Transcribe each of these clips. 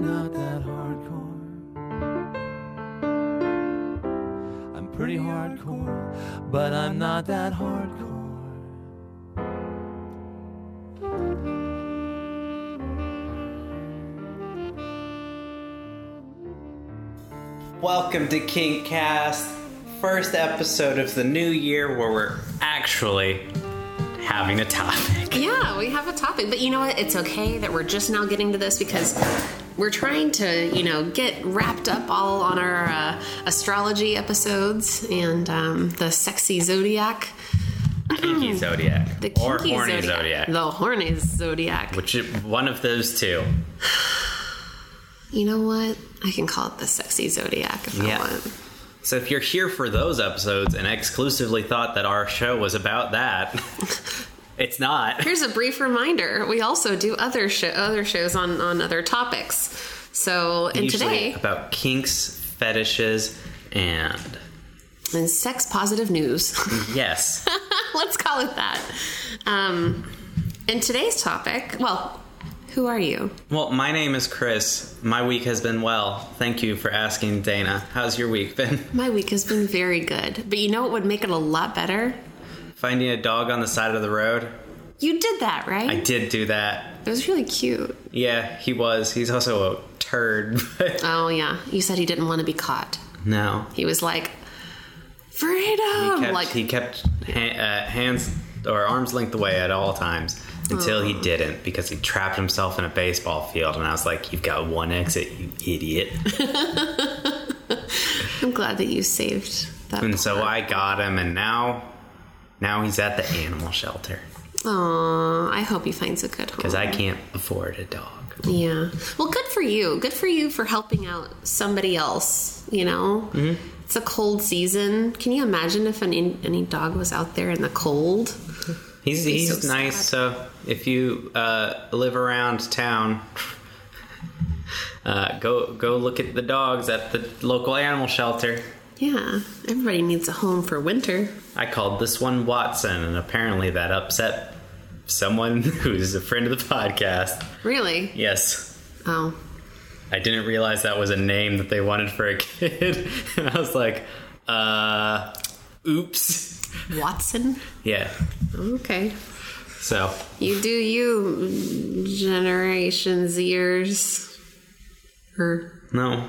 I'm not that hardcore. I'm pretty hardcore, but I'm not that hardcore. Welcome to Kinkcast, first episode of the new year where we're actually having a topic. Yeah, we have a topic, but you know what? It's okay that we're just now getting to this because we're trying to, you know, get wrapped up all on our uh, astrology episodes and um, the sexy zodiac, Kinky Zodiac. the or kinky Horny zodiac, Zodiac. the horny zodiac. Which one of those two? You know what? I can call it the sexy zodiac if Yeah. I want. So if you're here for those episodes and exclusively thought that our show was about that, it's not. Here's a brief reminder: we also do other show, other shows on on other topics. So, and Usually today, about kinks, fetishes, and in sex positive news. yes. Let's call it that. Um, and today's topic, well, who are you? Well, my name is Chris. My week has been well. Thank you for asking, Dana. How's your week been? My week has been very good. But you know what would make it a lot better? Finding a dog on the side of the road? You did that, right? I did do that. It was really cute. Yeah, he was. He's also a turd, Oh, yeah. You said he didn't want to be caught. no. He was like, He freedom! kept, like, he kept ha- uh, hands or arms length away at all times until he didn't because he trapped himself in a baseball field. And I was like, You've got one exit, you idiot. I'm glad that you saved that. and so I got him, and now. Now he's at the animal shelter Aw, I hope he finds a good home. because I can't afford a dog. Yeah. Well, good for you. Good for you for helping out somebody else. You know, mm-hmm. it's a cold season. Can you imagine if any any dog was out there in the cold? He's He's so nice. sad. So if you uh, live around town, uh, go go look at the dogs at the local animal shelter. Yeah. Everybody needs a home for winter. I called this one Watson, and apparently that upset someone who's a friend of the podcast. Really? Yes. Oh. I didn't realize that was a name that they wanted for a kid. and I was like, uh, oops. Watson. Yeah. Okay. So, You do you, Generation Zers or no.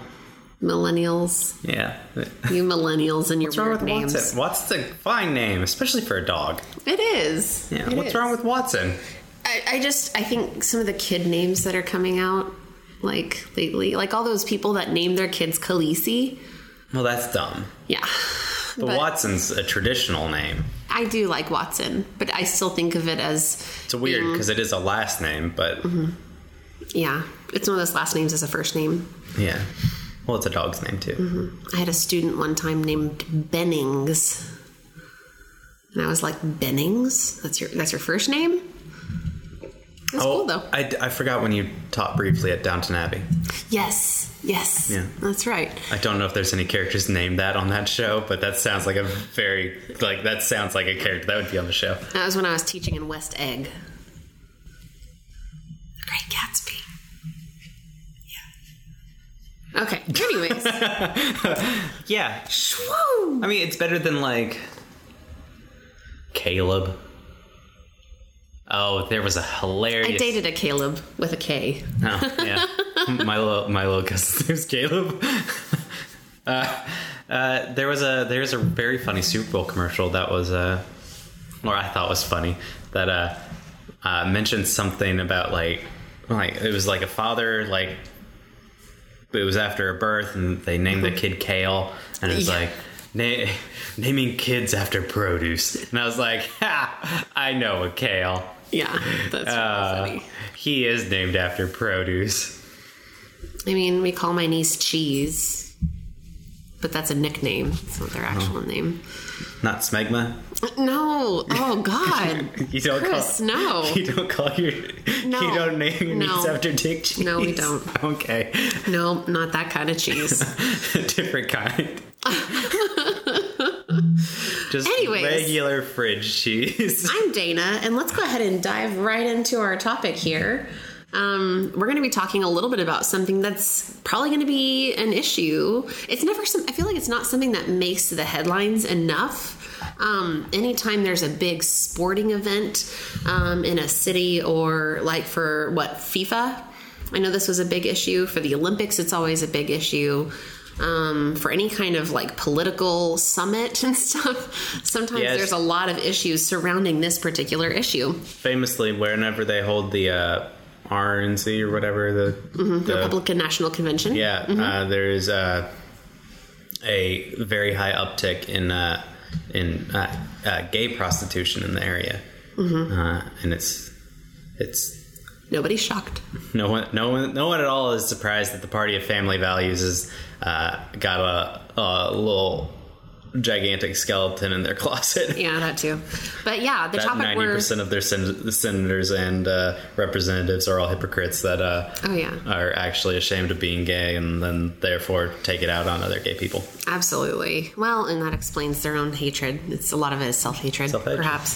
Millennials. Yeah. You millennials and your What's wrong with names. Watson? Watson's a fine name, especially for a dog. It is. Yeah. It What's is. wrong with Watson? I, I just I think some of the kid names that are coming out like lately, like all those people that name their kids Khaleesi. Well, that's dumb. Yeah. But, But- Watson's a traditional name. I do like Watson, but I still think of it as It's weird because it is a last name, but mm-hmm. yeah, it's one of those last names as a first name. yeah. Well, it's a dog's name too. Mm-hmm. I had a student one time named Bennings. And I was like, Bennings? That's your that's your first name? That's oh, cool though. Oh, I, I forgot when you taught briefly at Downton Abbey. Yes, yes. Yeah. That's right. I don't know if there's any characters named that on that show, but that sounds like a very like that sounds like a character that would be on the show. That was when I was teaching in West Egg. The Great Gatsby. Okay. Anyways. Yeah, Shwoo! I mean it's better than like Caleb. Oh, there was a hilarious. I dated a Caleb with a K. Oh, yeah. my little my little cousin's name's Caleb. uh, uh, there was a there's a very funny Super Bowl commercial that was uh, or I thought was funny that uh, uh mentioned something about like like it was like a father like it was after a birth and they named the kid Kale and it was Yeah. like Na- naming kids after produce and I was like ha I know a kale Yeah, that's really uh, funny. he is named after produce I mean, we call my niece Cheese, but that's a nickname. It's not their actual Oh. name. not smegma No. Oh God. You don't Chris, call no. You don't call your No. you don't name your No. niece after Dick Cheese. No, we don't. Okay, No, not that kind of cheese. different kind. Just Anyways. regular fridge cheese. I'm Dana, and let's go ahead and dive right into our topic here. Um, we're going to be talking a little bit about something that's probably going to be an issue. It's never some. I feel like it's not something that makes the headlines enough. Um, anytime there's a big sporting event um, in a city, or like for what FIFA, I know this was a big issue for the Olympics. It's always a big issue. Um, for any kind of like political summit and stuff, sometimes Yes. there's a lot of issues surrounding this particular issue. Famously, whenever they hold the uh, RNC or whatever the, the Republican National Convention. yeah, uh, there is uh, a very high uptick in uh, in uh, uh, gay prostitution in the area, uh, and it's it's Nobody's shocked. no one no one no one at all is surprised that the Party of Family Values has uh, got a, a little gigantic skeleton in their closet. Yeah, that too. But yeah, the that topic ninety we're percent of their sen- senators and uh, representatives are all hypocrites that uh, Oh, yeah. are actually ashamed of being gay and then therefore take it out on other gay people. absolutely well, and that explains their own hatred. It's a lot of it is self hatred, Self-hatred. perhaps.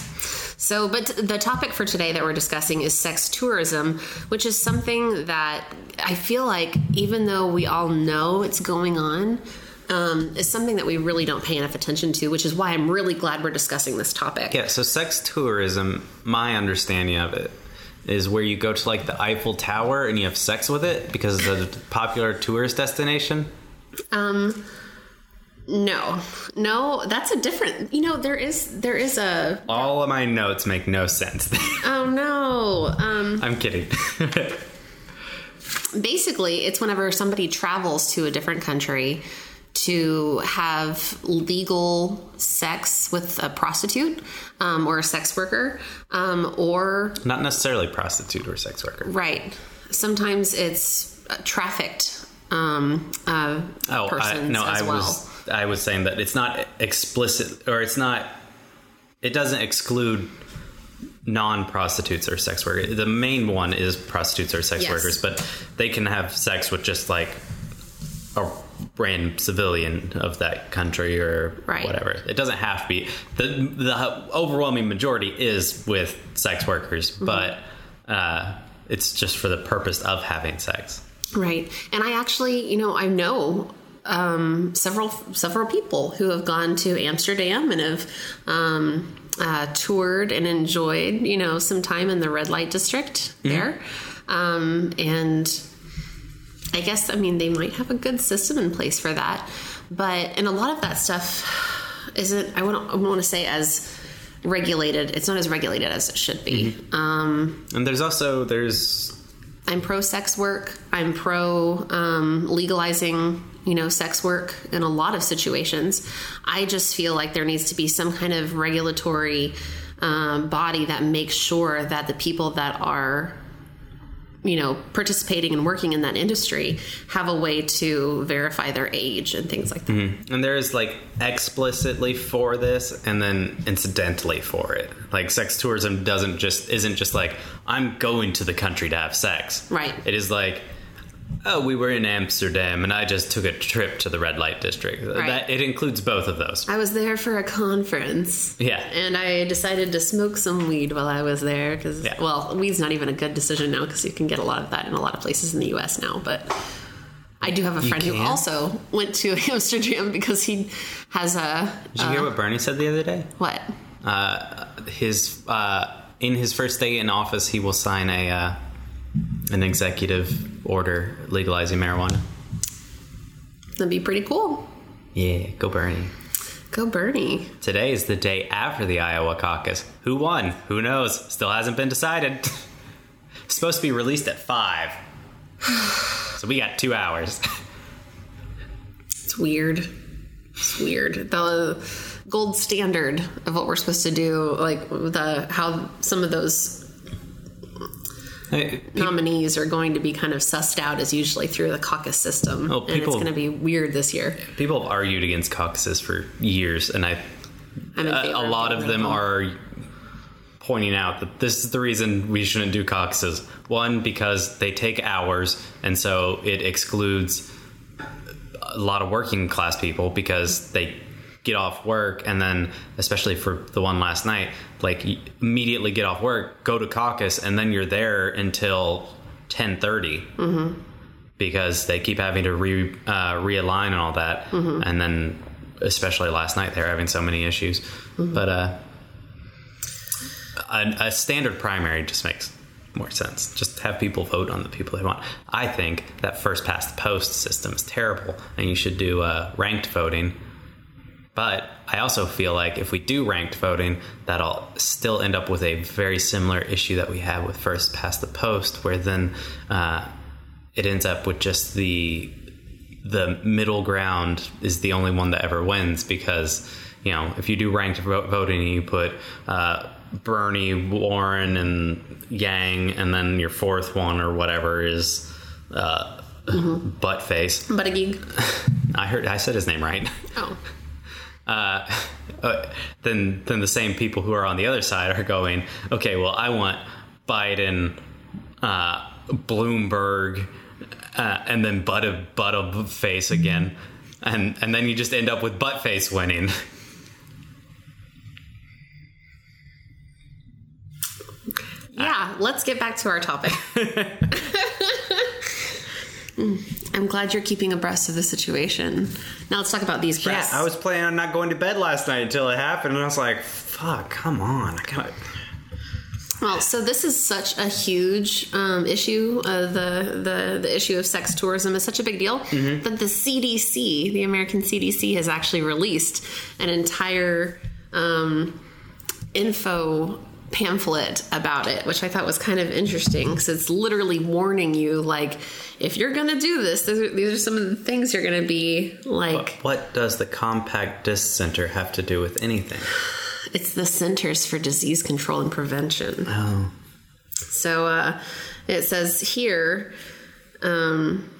So, but the topic for today that we're discussing is sex tourism, which is something that I feel like, even though we all know it's going on, um, is something that we really don't pay enough attention to, which is why I'm really glad we're discussing this topic. Yeah, so sex tourism, my understanding of it is where you go to like the Eiffel Tower and you have sex with it because it's a popular tourist destination. Um, no, no, that's a different. You know, there is there is a. All of my notes make no sense. Oh no. Um, I'm kidding. basically, it's whenever somebody travels to a different country to have legal sex with a prostitute um, or a sex worker, um, or Not necessarily prostitute or sex worker. right. Sometimes it's trafficked um, uh, Oh, I, no, I well. was I was saying that it's not explicit or it's not it doesn't exclude non-prostitutes or sex workers. The main one is prostitutes or sex Yes. workers, but they can have sex with just like a random civilian of that country or Right. whatever. It doesn't have to be. The the overwhelming majority is with sex workers, Mm-hmm. but uh, it's just for the purpose of having sex. Right. And I actually, you know, I know um, several several people who have gone to Amsterdam and have um, uh, toured and enjoyed, you know, some time in the red light district there. Um, and I guess, I mean, they might have a good system in place for that. But, and a lot of that stuff isn't, I wouldn't, I wouldn't want to say as regulated. It's not as regulated as it should be. Um, And there's also there's I'm pro sex work. I'm pro um, legalizing, you know, sex work in a lot of situations. I just feel like there needs to be some kind of regulatory um, body that makes sure that the people that are, you know, participating and working in that industry have a way to verify their age and things like that. Mm-hmm. And there's like explicitly for this and then incidentally for it. Like sex tourism doesn't just isn't just like I'm going to the country to have sex. Right. It is like oh, we were in Amsterdam and I just took a trip to the red light district. That it includes both of those. I was there for a conference. Yeah. And I decided to smoke some weed while I was there because, Yeah. well, weed's not even a good decision now because you can get a lot of that in a lot of places in the U.S. now. But I do have a friend who also went to Amsterdam because he has a Did you hear what Bernie said the other day? what? Uh, his uh, in his first day in office, he will sign a uh, an executive order legalizing marijuana. That'd be pretty cool. Yeah, go Bernie. Go Bernie. Today is the day after the Iowa caucus. Who won? Who knows? Still hasn't been decided. Supposed to be released at 5. so we got two hours. It's weird. It's weird. The gold standard of what we're supposed to do, like the how some of those nominees are going to be kind of sussed out is usually through the caucus system. Oh, and it's going to be weird this year. People have argued against caucuses for years, and I a, a lot of them. are pointing out that this is the reason we shouldn't do caucuses. One, because they take hours, and so it excludes a lot of working class people because they get off work and then especially for the one last night like immediately get off work go to caucus and then you're there until 10:30 because they keep having to re uh, realign and all that, and then especially last night they're having so many issues. But uh, a, a standard primary just makes more sense. Just have people vote on the people they want. I think that first past the post system is terrible, and you should do uh, ranked voting. But I also feel like if we do ranked voting, that'll still end up with a very similar issue that we have with first past the post, where then uh, it ends up with just the the middle ground is the only one that ever wins because you know if you do ranked vo- voting and you put uh, Bernie, Warren, and Yang, and then your fourth one or whatever is uh, butt face. But a gig. I heard I said his name right. Oh. Uh, uh, then then the same people who are on the other side are going, okay, well, I want Biden, uh, Bloomberg, uh, and then butt of butt of face again, and and then you just end up with butt face winning. Yeah, let's get back to our topic. Mm, I'm glad you're keeping abreast of the situation. Now let's talk about these Yeah. I was planning on not going to bed last night until it happened, and I was like, fuck, come on, I gotta. Well, so this is such a huge um, issue. Uh, the, the the issue of sex tourism is such a big deal that the CDC, the American CDC, has actually released an entire um, info pamphlet about it, which I thought was kind of interesting because it's literally warning you, like, if you're going to do this, these are, these are some of the things you're going to be like. What does the compact disc center have to do with anything? It's the Centers for Disease Control and Prevention. Oh, So uh, it says here um,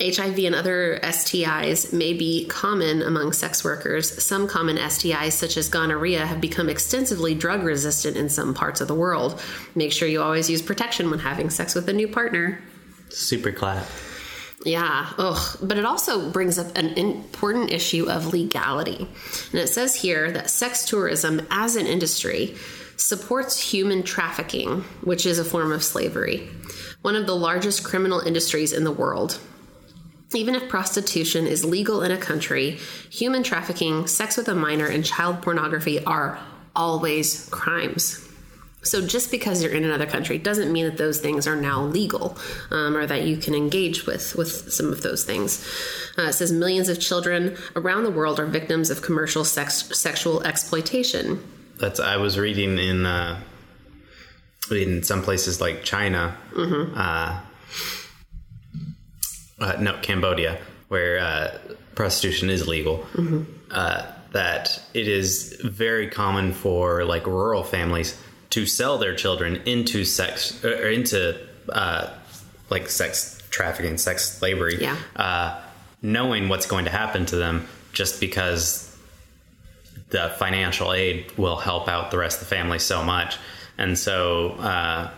HIV and other STIs may be common among sex workers. Some common STIs, such as gonorrhea, have become extensively drug resistant in some parts of the world. Make sure you always use protection when having sex with a new partner. super clap. Yeah, ugh. But it also brings up an important issue of legality. And it says here that sex tourism as an industry supports human trafficking, which is a form of slavery, one of the largest criminal industries in the world. Even if prostitution is legal in a country, human trafficking, sex with a minor, and child pornography are always crimes. So just because you're in another country doesn't mean that those things are now legal, um, or that you can engage with with some of those things. Uh, it says millions of children around the world are victims of commercial sex sexual exploitation. That's I was reading in uh, in some places like China, uh, uh, no Cambodia, where uh, prostitution is legal. Uh, that it is very common for like rural families to sell their children into sex or into uh, like sex trafficking, sex slavery, Yeah. uh, knowing what's going to happen to them just because the financial aid will help out the rest of the family so much. And so, uh,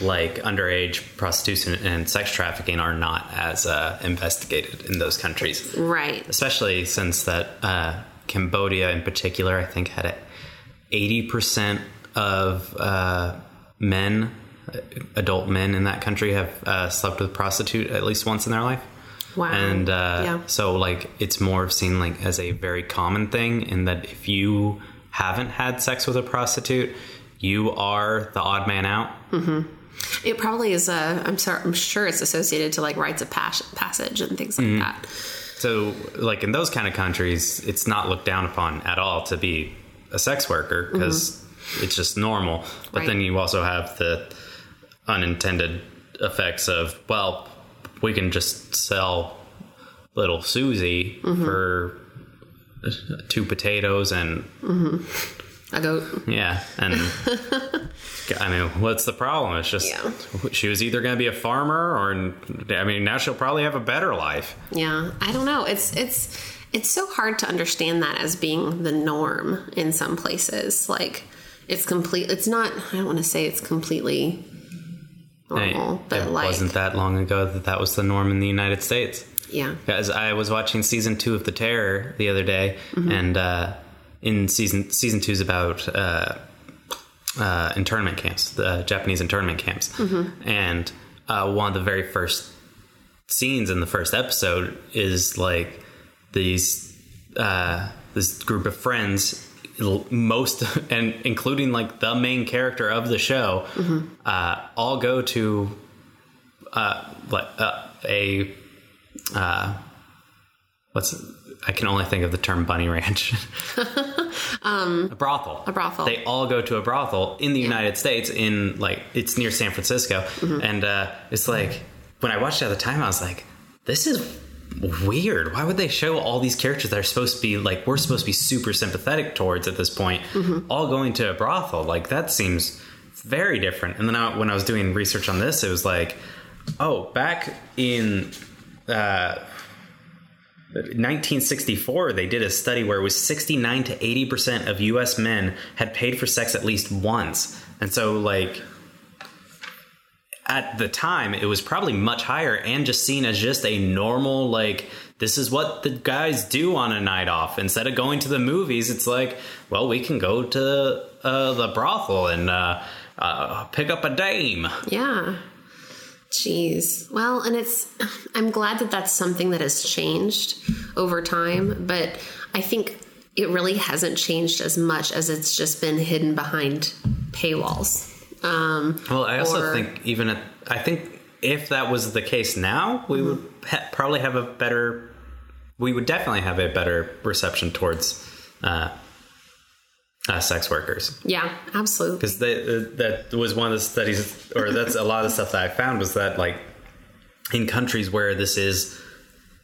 like underage prostitution and sex trafficking are not as uh, investigated in those countries, Right. especially since that uh, Cambodia in particular, I think, had eighty percent of uh, men, uh, adult men in that country, have uh, slept with a prostitute at least once in their life. Wow. And uh, Yeah. so, like, it's more seen like as a very common thing in that if you haven't had sex with a prostitute, you are the odd man out. It probably is. Uh, I'm sorry. I'm sure it's associated to like rites of pas- passage and things like that. So, like in those kind of countries, it's not looked down upon at all to be a sex worker because it's just normal. But Mm-hmm. Right. then you also have the unintended effects of, well, we can just sell little Susie Mm-hmm. for two potatoes and I go. yeah, and I mean, what's the problem? It's just Yeah. she was either going to be a farmer or I mean, now she'll probably have a better life. Yeah, I don't know. It's it's it's so hard to understand that as being the norm in some places. Like it's complete. It's not. I don't want to say it's completely normal, but it like wasn't that long ago that that was the norm in the United States. yeah, because I was watching season two of The Terror the other day, Mm-hmm. and uh, in season season two is about uh, uh, internment camps, the Japanese internment camps, Mm-hmm. and uh, one of the very first scenes in the first episode is like these uh, this group of friends most and including like the main character of the show uh, all go to uh, like uh, a uh, what's I can only think of the term bunny ranch. a brothel. a brothel. They all go to a brothel in the United States. In like it's near San Francisco, Mm-hmm. and uh, it's like when I watched it at the time, I was like, "This is weird. Why would they show all these characters that are supposed to be like we're supposed to be super sympathetic towards at this point, Mm-hmm. all going to a brothel? Like that seems very different." And then I, when I was doing research on this, it was like, "Oh, back in." Uh, 1964, they did a study where it was 69 to 80 percent of U.S. men had paid for sex at least once, and so like at the time, it was probably much higher and just seen as just a normal like this is what the guys do on a night off. Instead of going to the movies, it's like, well, we can go to uh, the brothel and uh, uh, pick up a dame. Yeah. Jeez. Well, and it's, I'm glad that that's something that has changed over time, but I think it really hasn't changed as much as it's just been hidden behind paywalls. Um, Well, I also or- think even at, I think if that was the case now, we would ha- probably have a better, we would definitely have a better reception towards uh, uh, sex workers. Yeah, absolutely. because that was one of the studies, or that's a lot of stuff that I found was that like in countries where this is,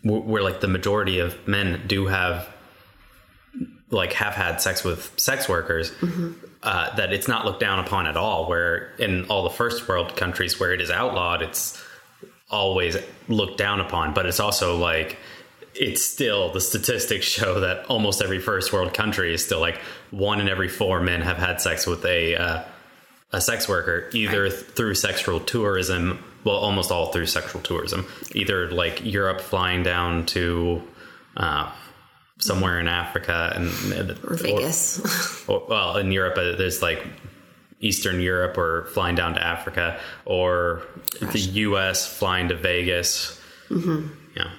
wh- where like the majority of men do have like have had sex with sex workers uh, that it's not looked down upon at all where in all the first world countries where it is outlawed it's always looked down upon. But it's also like it's still the statistics show that almost every first world country is still like one in every four men have had sex with a uh, a sex worker either Right. th- through sexual tourism well almost all through sexual tourism either like europe flying down to uh, somewhere in africa and Or Vegas. or, well in europe uh, there's like eastern europe or flying down to africa or the us flying to vegas yeah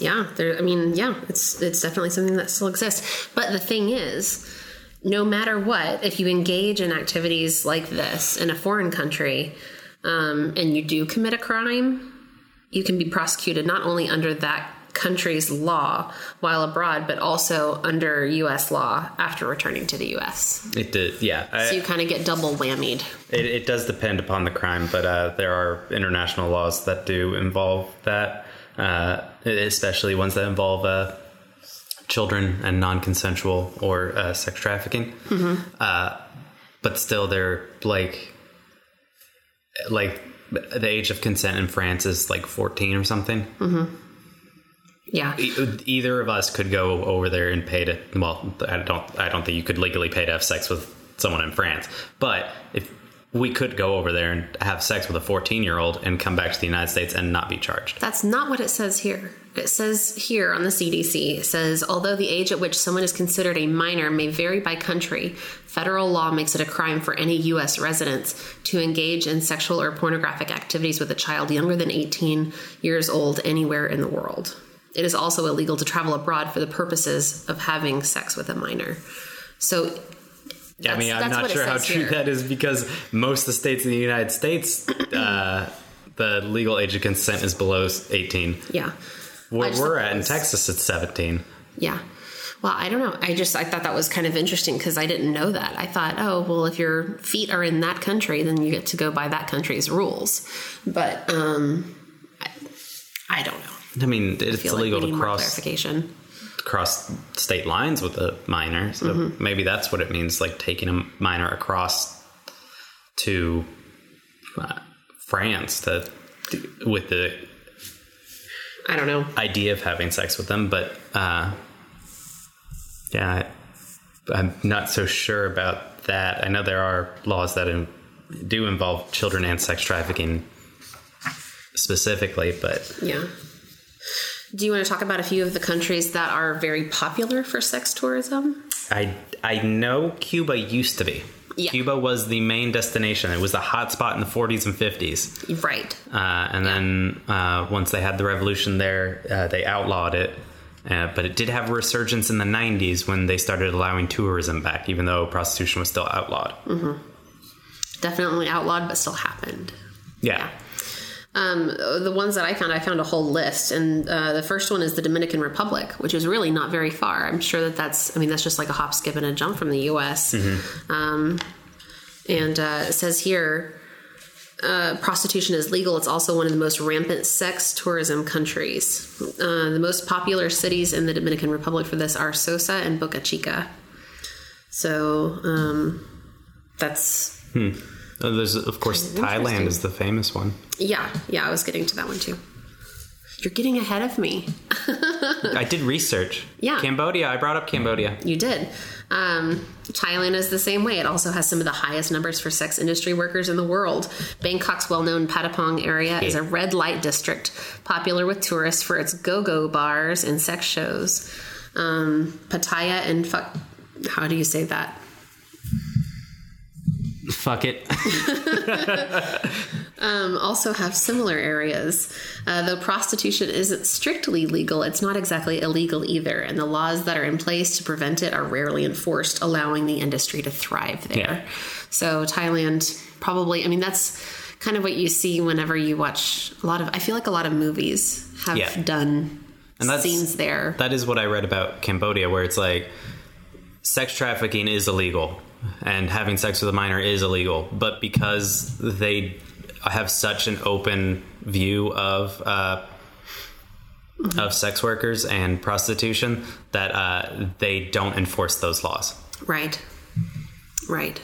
yeah, there, I mean, yeah, it's it's definitely something that still exists. But the thing is, no matter what, if you engage in activities like this in a foreign country, um, and you do commit a crime, you can be prosecuted not only under that country's law while abroad, but also under U.S. law after returning to the U.S. it did yeah I- So you kind of get double whammied. It, it does depend upon the crime, but uh, there are international laws that do involve that, uh, especially ones that involve uh, children and non-consensual or uh, sex trafficking. Uh, but still, they're like, like the age of consent in France is like fourteen or something. Yeah. E- Either of us could go over there and pay to. Well, I don't. I don't think you could legally pay to have sex with someone in France. But if we could go over there and have sex with a 14 year old and come back to the United States and not be charged. That's not what it says here. It says here on the CDC, it says, although the age at which someone is considered a minor may vary by country, federal law makes it a crime for any U.S. residents to engage in sexual or pornographic activities with a child younger than 18 years old anywhere in the world. It is also illegal to travel abroad for the purposes of having sex with a minor. So, I mean, I'm not sure how true here. that is because most of the states in the United States, uh, the legal age of consent is below 18. yeah. Where we're at in Texas, it's 17. Yeah. Well, I don't know. I just I thought that was kind of interesting because I didn't know that. I thought, oh, well, if your feet are in that country, then you get to go by that country's rules. But um, I, I don't know. I mean, I it's feel illegal need to cross clarification. Cross state lines with a minor. So Mm-hmm. maybe that's what it means, like taking a minor across to uh, France to with the I don't know. idea of having sex with them. But uh, yeah, I, I'm not so sure about that. I know there are laws that in, do involve children and sex trafficking specifically, but Yeah. Do you want to talk about a few of the countries that are very popular for sex tourism? I I know Cuba used to be. Yeah. Cuba was the main destination. It was the hot spot in the 40s and 50s. Right. Uh, and then uh, once they had the revolution there, uh, they outlawed it. Uh, but it did have a resurgence in the 90s when they started allowing tourism back, even though prostitution was still outlawed. Definitely outlawed, but still happened. Yeah. Um, the ones that I found, I found a whole list, and uh, the first one is the Dominican Republic, which is really not very far. I'm sure that that's, I mean, that's just like a hop, skip, and a jump from the U.S. Um, and uh, it says here, uh, prostitution is legal. It's also one of the most rampant sex tourism countries. Uh, the most popular cities in the Dominican Republic for this are Sosua and Boca Chica. So um, that's Uh, There's, of course, Thailand is the famous one. yeah, yeah. I was getting to that one too. You're getting ahead of me. I did research. Yeah. Cambodia. I brought up Cambodia. You did. Um, Thailand is the same way. It also has some of the highest numbers for sex industry workers in the world. Bangkok's well known Patpong area is a red light district, popular with tourists for its go go bars and sex shows. Um, Pattaya and fuck. How do you say that? Fuck it. um, also have similar areas. Uh, though prostitution isn't strictly legal, it's not exactly illegal either, and the laws that are in place to prevent it are rarely enforced, allowing the industry to thrive there. Yeah. So Thailand probably, I mean, that's kind of what you see whenever you watch a lot of. I feel like a lot of movies have Yeah. done And that's- scenes there. That is what I read about Cambodia, where it's like sex trafficking is illegal and having sex with a minor is illegal, but because they have such an open view of uh, of sex workers and prostitution that uh, they don't enforce those laws. Right. Right.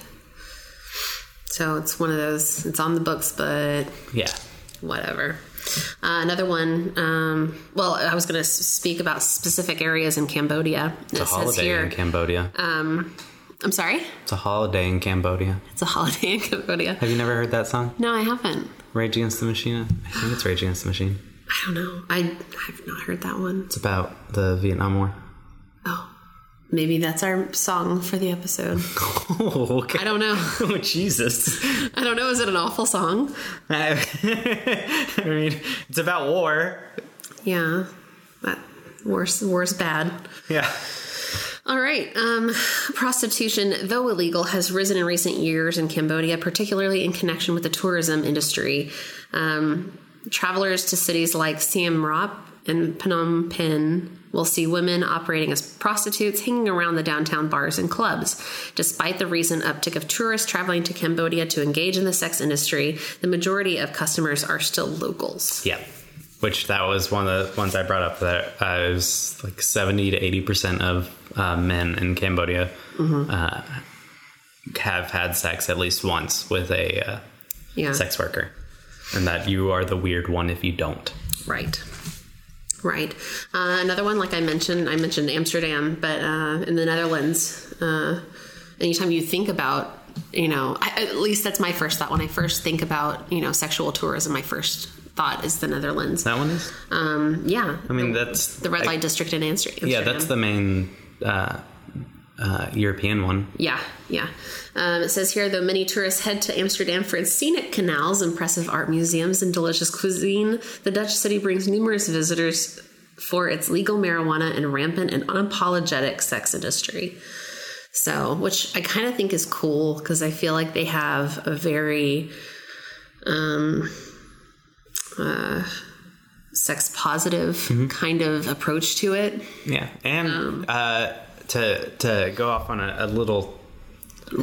So it's one of those. It's on the books, but Yeah, whatever. Uh, another one. Um, well, I was going to speak about specific areas in Cambodia. it's a holiday here. in Cambodia. um, I'm sorry. it's a holiday in Cambodia. It's a holiday in Cambodia. Have you never heard that song? No, I haven't. Rage Against the Machine. I think it's Rage Against the Machine. I don't know. I I've not heard that one. It's about the Vietnam War. Oh, maybe that's our song for the episode. Oh, okay. I don't know. Oh, Jesus. I don't know. Is it an awful song? I mean, it's about war. Yeah. That war's war's bad. Yeah. All right. Um, prostitution, though illegal, has risen in recent years in Cambodia, particularly in connection with the tourism industry. Um, travelers to cities like Siem Reap and Phnom Penh will see women operating as prostitutes hanging around the downtown bars and clubs. Despite the recent uptick of tourists traveling to Cambodia to engage in the sex industry, the majority of customers are still locals. Yeah. Which that was one of the ones I brought up that uh, was like 70 to 80% of uh, men in Cambodia uh, have had sex at least once with a uh, Yeah. sex worker. And that you are the weird one if you don't. Right. Right. Uh, another one, like I mentioned, I mentioned Amsterdam, but uh, in the Netherlands, uh, anytime you think about, you know, I, at least that's my first thought. When I first think about, you know, sexual tourism, my first thought is the Netherlands. That one is? Um, yeah. I mean, that's. the red I- light district in Amsterdam. Yeah, that's the main uh, uh, European one. Yeah, yeah. Um, it says here, though many tourists head to Amsterdam for its scenic canals, impressive art museums, and delicious cuisine, the Dutch city brings numerous visitors for its legal marijuana and rampant and unapologetic sex industry. So, which I kind of think is cool because I feel like they have a very um, uh, sex positive kind of approach to it. Yeah, and Um, uh, to to go off on a, a little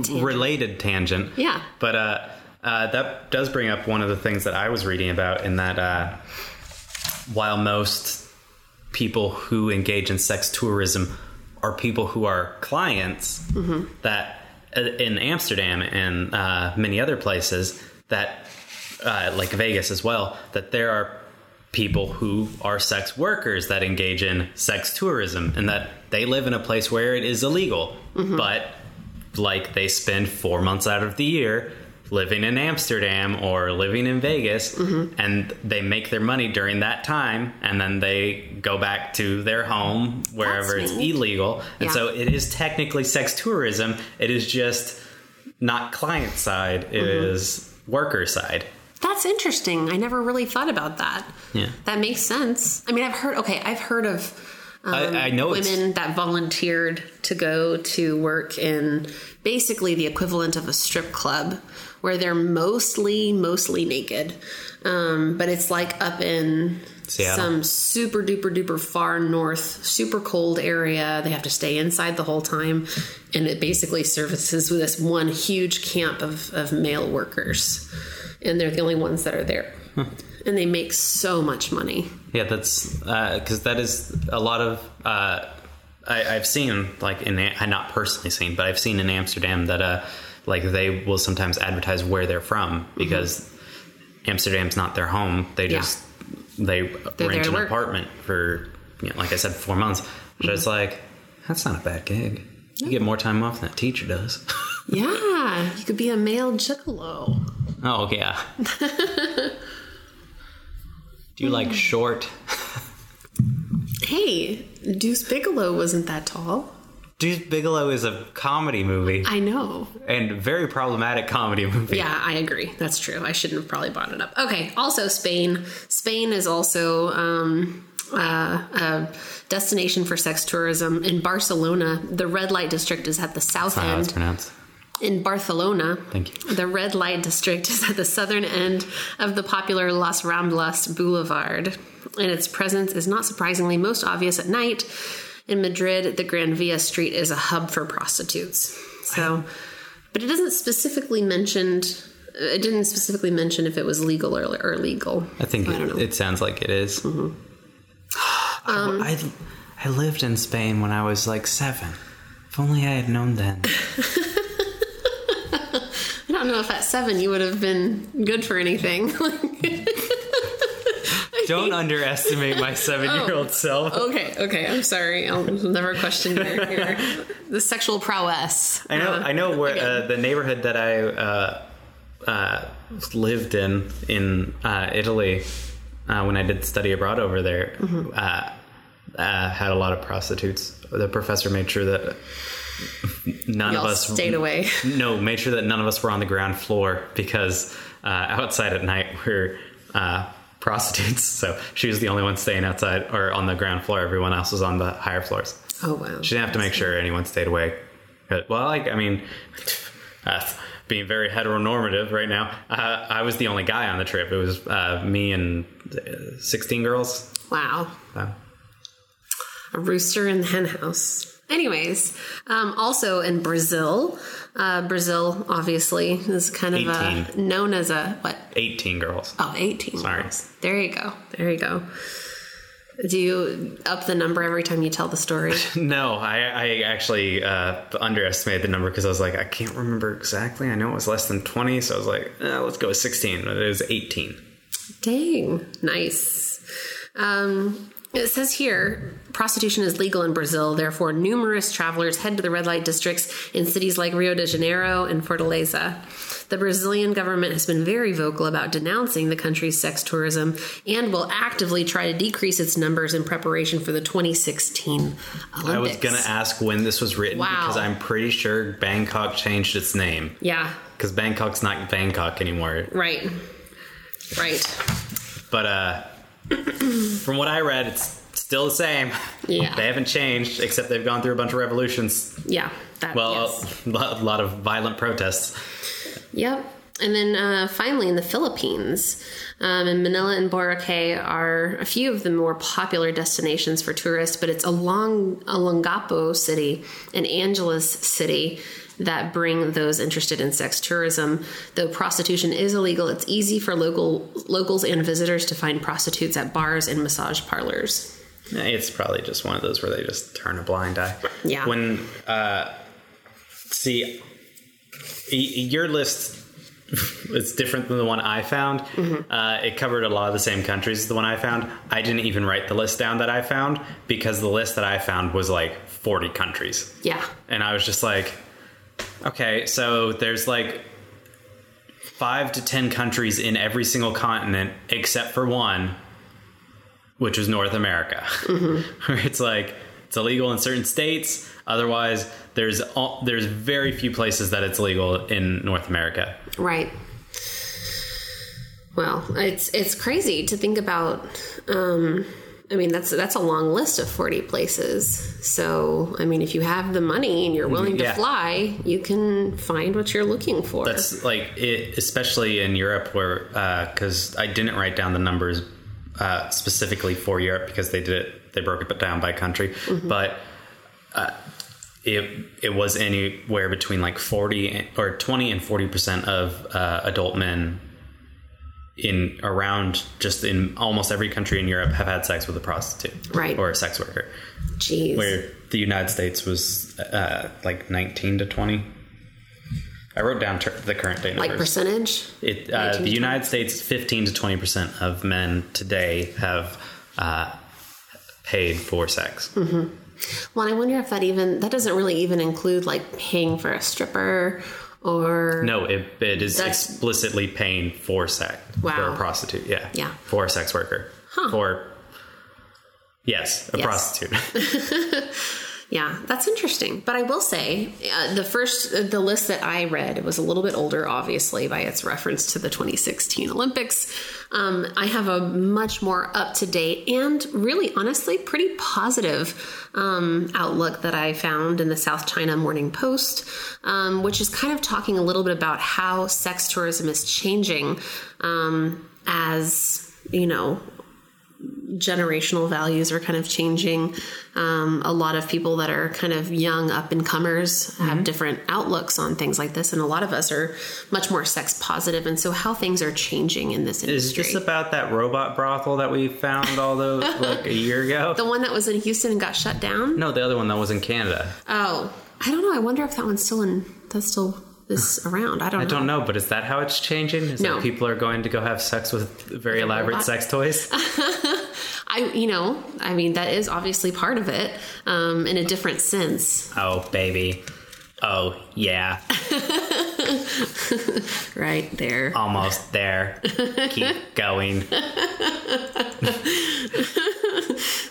related tangent. Yeah. but uh, uh, that does bring up one of the things that I was reading about. In that, uh, while most people who engage in sex tourism are people who are clients, Mm-hmm. that uh, in Amsterdam and uh, many other places that uh, like Vegas as well, that there are people who are sex workers that engage in sex tourism and that they live in a place where it is illegal. But like they spend four months out of the year living in Amsterdam or living in Vegas and they make their money during that time and then they go back to their home wherever That's it's neat. illegal. And Yeah. so it is technically sex tourism. It is just not client side, it Mm-hmm. is worker side. That's interesting. I never really thought about that. Yeah. That makes sense. I mean, I've heard. Okay, I've heard of um, I, I know it's women that volunteered to go to work in basically the equivalent of a strip club, where they're mostly mostly naked, um, but it's like up in Seattle. some super duper duper far north, super cold area. They have to stay inside the whole time, and it basically services with this one huge camp of, of male workers, and they're the only ones that are there, and they make so much money. Yeah, that's because that is a lot of. Uh, I, I've seen like in I not personally seen, but I've seen in Amsterdam that uh, like they will sometimes advertise where they're from because Amsterdam's not their home. They Mm-hmm. Yeah. They there rent an work. apartment for you know, like I said, four months. But it's Mm-hmm. like that's not a bad gig. You get more time off than a teacher does. Yeah, you could be a male gigolo. oh yeah. Do you like short? Hey, Deuce Bigalow wasn't that tall. Deuce Bigalow is a comedy movie I know. and very problematic comedy movie. Yeah, I agree. That's true. I shouldn't have probably brought it up. Okay. Also, Spain. Spain is also um, uh, a destination for sex tourism. In Barcelona, the red light district is at the south That's how it's end. pronounced. In Barcelona, Thank you. the red light district is at the southern end of the popular Las Ramblas Boulevard, and its presence is not surprisingly most obvious at night. In Madrid, the Gran Via Street is a hub for prostitutes. So, but it doesn't specifically mentioned. It didn't specifically mention if it was legal or, or illegal. I think So I don't know. Mm-hmm. it, it sounds like it is. Um, I, I lived in Spain when I was like seven. If only I had known then. I don't know if at seven you would have been good for anything. Don't underestimate my seven-year-old self. okay, okay. I'm sorry. I'll never question your, your the sexual prowess. I know. Uh, I know where okay. uh, the neighborhood that I uh, uh, lived in in uh, Italy uh, when I did study abroad over there Mm-hmm. uh, uh, had a lot of prostitutes. The professor made sure that none Y'all of us stayed away. No, made sure that none of us were on the ground floor because uh, outside at night we're uh, prostitutes. So she was the only one staying outside or on the ground floor. Everyone else was on the higher floors. Oh wow. She didn't have to make sure anyone stayed awake. But, well, like I mean, uh, being very heteronormative right now, uh, I was the only guy on the trip. It was uh, me and uh, sixteen girls. Wow. Wow. A rooster in the hen house. Anyways, um, also in Brazil, uh, Brazil obviously is kind of a, known as a what? Eighteen girls. Oh, 18. Sorry. girls. There you go. There you go. Do you up the number every time you tell the story? No, I, I actually uh, underestimated the number because I was like, I can't remember exactly. I know it was less than 20, so I was like, eh, let's go with 16. But it was 18. Dang, nice. Um, it says here prostitution is legal in Brazil, therefore, numerous travelers head to the red light districts in cities like Rio de Janeiro and Fortaleza. The Brazilian government has been very vocal about denouncing the country's sex tourism and will actively try to decrease its numbers in preparation for the 2016 Olympics. I was going to ask when this was written Wow. because I'm pretty sure Bangkok changed its name. Yeah, Because Bangkok's not Bangkok anymore. right. Right. But uh, from what I read, it's still the same. Yeah. They haven't changed, except they've gone through a bunch of revolutions. Yeah. That, Well, yes. a lot- a lot of violent protests. Yep. And then uh, finally, in the Philippines, um, in Manila and Boracay are a few of the more popular destinations for tourists, but it's along Olongapo City and Angeles City that bring those interested in sex tourism. Though prostitution is illegal, it's easy for local locals and visitors to find prostitutes at bars and massage parlors. It's probably just one of those where they just turn a blind eye. Yeah. When uh, see your list is different than the one I found. Mm-hmm. Uh, it covered a lot of the same countries as the one I found. I didn't even write the list down that I found because the list that I found was like 40 countries. Yeah. And I was just like, okay, so there's like five to 10 countries in every single continent except for one, which was North America. Where it's like, it's illegal in certain states. Otherwise, there's all, there's very few places that it's legal in North America. Right. Well, it's it's crazy to think about. Um, I mean, that's that's a long list of forty places. So, I mean, if you have the money and you're willing to Yeah. fly, you can find what you're looking for. That's like it, especially in Europe, where because I didn't write down the numbers uh, specifically for Europe because they did it, they broke it down by country, but uh, it it was anywhere between like forty or twenty and forty percent of uh, adult men in around just in almost every country in Europe have had sex with a prostitute, Right. or a sex worker. Jeez. Where the United States was uh, like nineteen to twenty. I wrote down ter- the current date like percentage? It, uh, the United States, 15 to 20 percent of men today have uh, paid for sex. Well, I wonder if that even that doesn't really even include like paying for a stripper or No, it, it is explicitly paying for sex for a prostitute. Yeah, Yeah. for a sex worker. Huh. For yes, a Yes. prostitute. Yeah, that's interesting. But I will say, uh, the first, uh, the list that I read, was a little bit older, obviously, by its reference to the 2016 Olympics. Um, I have a much more up to date and really, honestly, pretty positive um, outlook that I found in the South China Morning Post, um, which is kind of talking a little bit about how sex tourism is changing um, as, you know, generational values are kind of changing. Um, a lot of people that are kind of young up and comers have different outlooks on things like this, and a lot of us are much more sex positive. And so, how things are changing in this industry is this about that robot brothel that we found all those like a year ago? the one that was in Houston and got shut down? no, the other one that was in Canada. Oh, I don't know. I wonder if that one's still in. That's still is around. I don't. I know. don't know, but is that how it's changing? Is No. that people are going to go have sex with very elaborate sex toys? I, you know, I mean, that is obviously part of it, um, in a different sense, oh, baby. Oh, yeah. right there. Almost there. Keep going.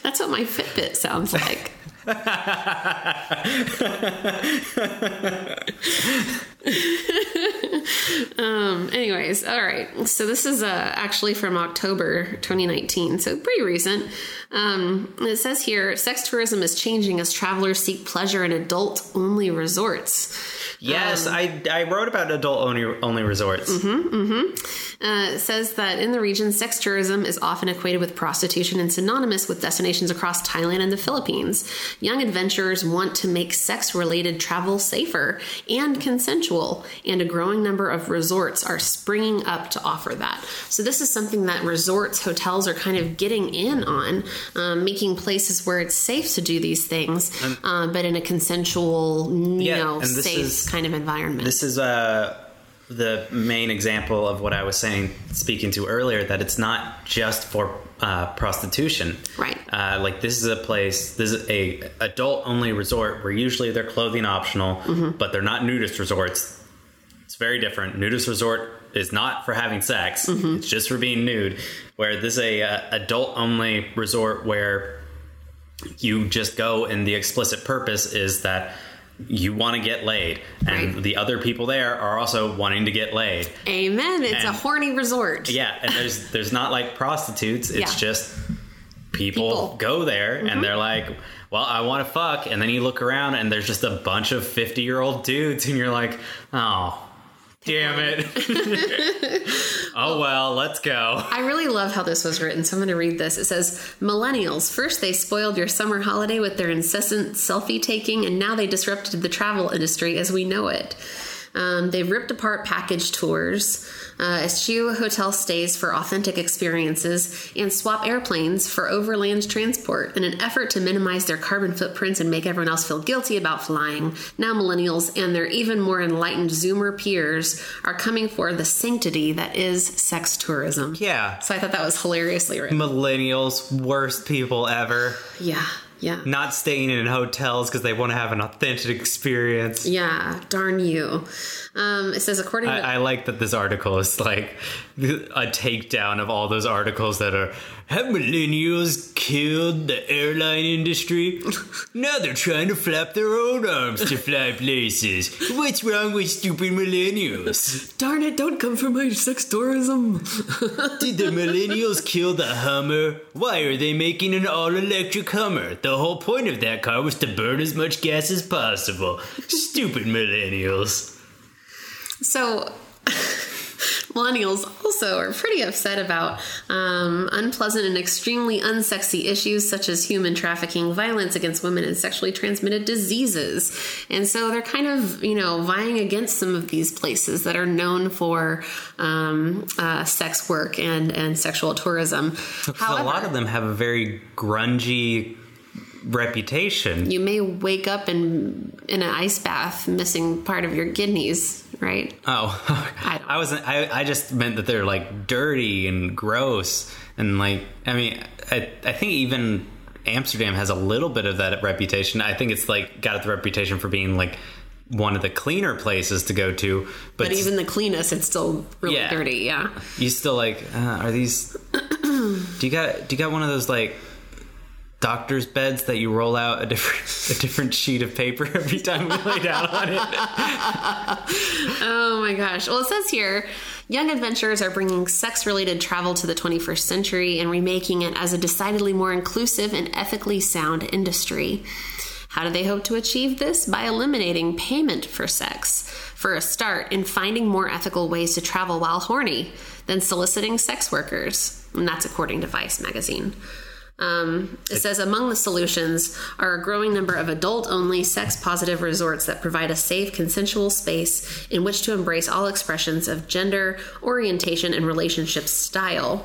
That's what my Fitbit sounds like. um, anyways, all right. So this is uh, actually from October 2019, so pretty recent. Um, it says here sex tourism is changing as travelers seek pleasure in adult only resorts. Yes, I, I wrote about adult only, only resorts. Uh, says that in the region, sex tourism is often equated with prostitution and synonymous with destinations across Thailand and the Philippines. Young adventurers want to make sex related travel safer and consensual, and a growing number of resorts are springing up to offer that. So, this is something that resorts, hotels are kind of getting in on, um, making places where it's safe to do these things, uh, but in a consensual, you Yeah, know, safe is- kind of environment. This is uh, the main example of what I was saying, speaking to earlier, that it's not just for uh, prostitution. Right. Uh, like this is a place, this is a adult only resort where usually they're clothing optional, Mm-hmm. but they're not nudist resorts. It's very different. Nudist resort is not for having sex; Mm-hmm. it's just for being nude. Where this is a uh, adult only resort where you just go and the explicit purpose is that you want to get laid and Right. the other people there are also wanting to get laid Amen. It's a horny resort. yeah and there's there's not like prostitutes it's Yeah. just people, People. Mm-hmm. go there and they're like well i want to fuck and then you look around and there's just a bunch of 50 year old dudes and you're like oh damn it oh well let's go I really love how this was written, so I'm going to read this. It says, Millennials, first they spoiled your summer holiday with their incessant selfie taking, and now they disrupted the travel industry as we know it. Um, they've ripped apart package tours, uh, eschew hotel stays for authentic experiences, and swap airplanes for overland transport in an effort to minimize their carbon footprints and make everyone else feel guilty about flying. Now, millennials and their even more enlightened Zoomer peers are coming for the sanctity that is sex tourism. yeah So I thought that was hilariously written. millennials worst people ever Yeah. Yeah. Not staying in hotels because they want to have an authentic experience. Yeah, darn you. Um, it says according to I, I like that this article is like a takedown of all those articles that are have millennials killed the airline industry? now they're trying to flap their own arms to fly places. What's wrong with stupid millennials? darn it, don't come for my sex tourism. Did the millennials kill the Hummer? Why are they making an all electric Hummer? The whole point of that car was to burn as much gas as possible. Stupid millennials. So, millennials also are pretty upset about um, unpleasant and extremely unsexy issues such as human trafficking, violence against women, and sexually transmitted diseases. And so they're kind of, you know, vying against some of these places that are known for um, uh, sex work and, and sexual tourism. a lot of them have a very grungy reputation. you may wake up in in an ice bath missing part of your kidneys, right? Oh, I I wasn't. I, I just meant that they're like dirty and gross and like. I mean, I I think even Amsterdam has a little bit of that reputation. I think it's like got the reputation for being like one of the cleaner places to go to. But, But even the cleanest, it's still really Yeah. dirty. Yeah. you still like. Uh, are these? do you got? Do you got one of those like? Doctor's beds that you roll out a different a different sheet of paper every time we lay down on it. Oh my gosh. Well, it says here young adventurers are bringing sex related travel to the 21st century and remaking it as a decidedly more inclusive and ethically sound industry. How do they hope to achieve this? By eliminating payment for sex. For a start, in finding more ethical ways to travel while horny than soliciting sex workers. And that's according to Vice magazine. Um, it says among the solutions are a growing number of adult only sex positive resorts that provide a safe, consensual space in which to embrace all expressions of gender, orientation, and relationship style.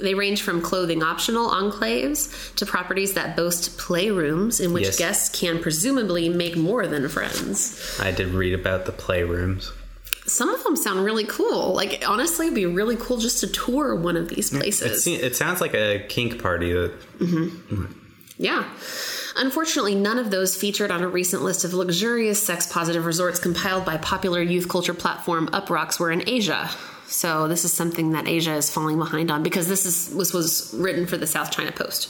They range from clothing optional enclaves to properties that boast playrooms in which Yes. guests can presumably make more than friends. I did read about the playrooms. Some of them sound really cool. Like, honestly, it'd be really cool just to tour one of these It, places. se- it sounds like a kink party. That, Yeah. Unfortunately, none of those featured on a recent list of luxurious sex positive resorts compiled by popular youth culture platform Uproxx were in Asia. So this is something that Asia is falling behind on because this is this was written for the South China Post.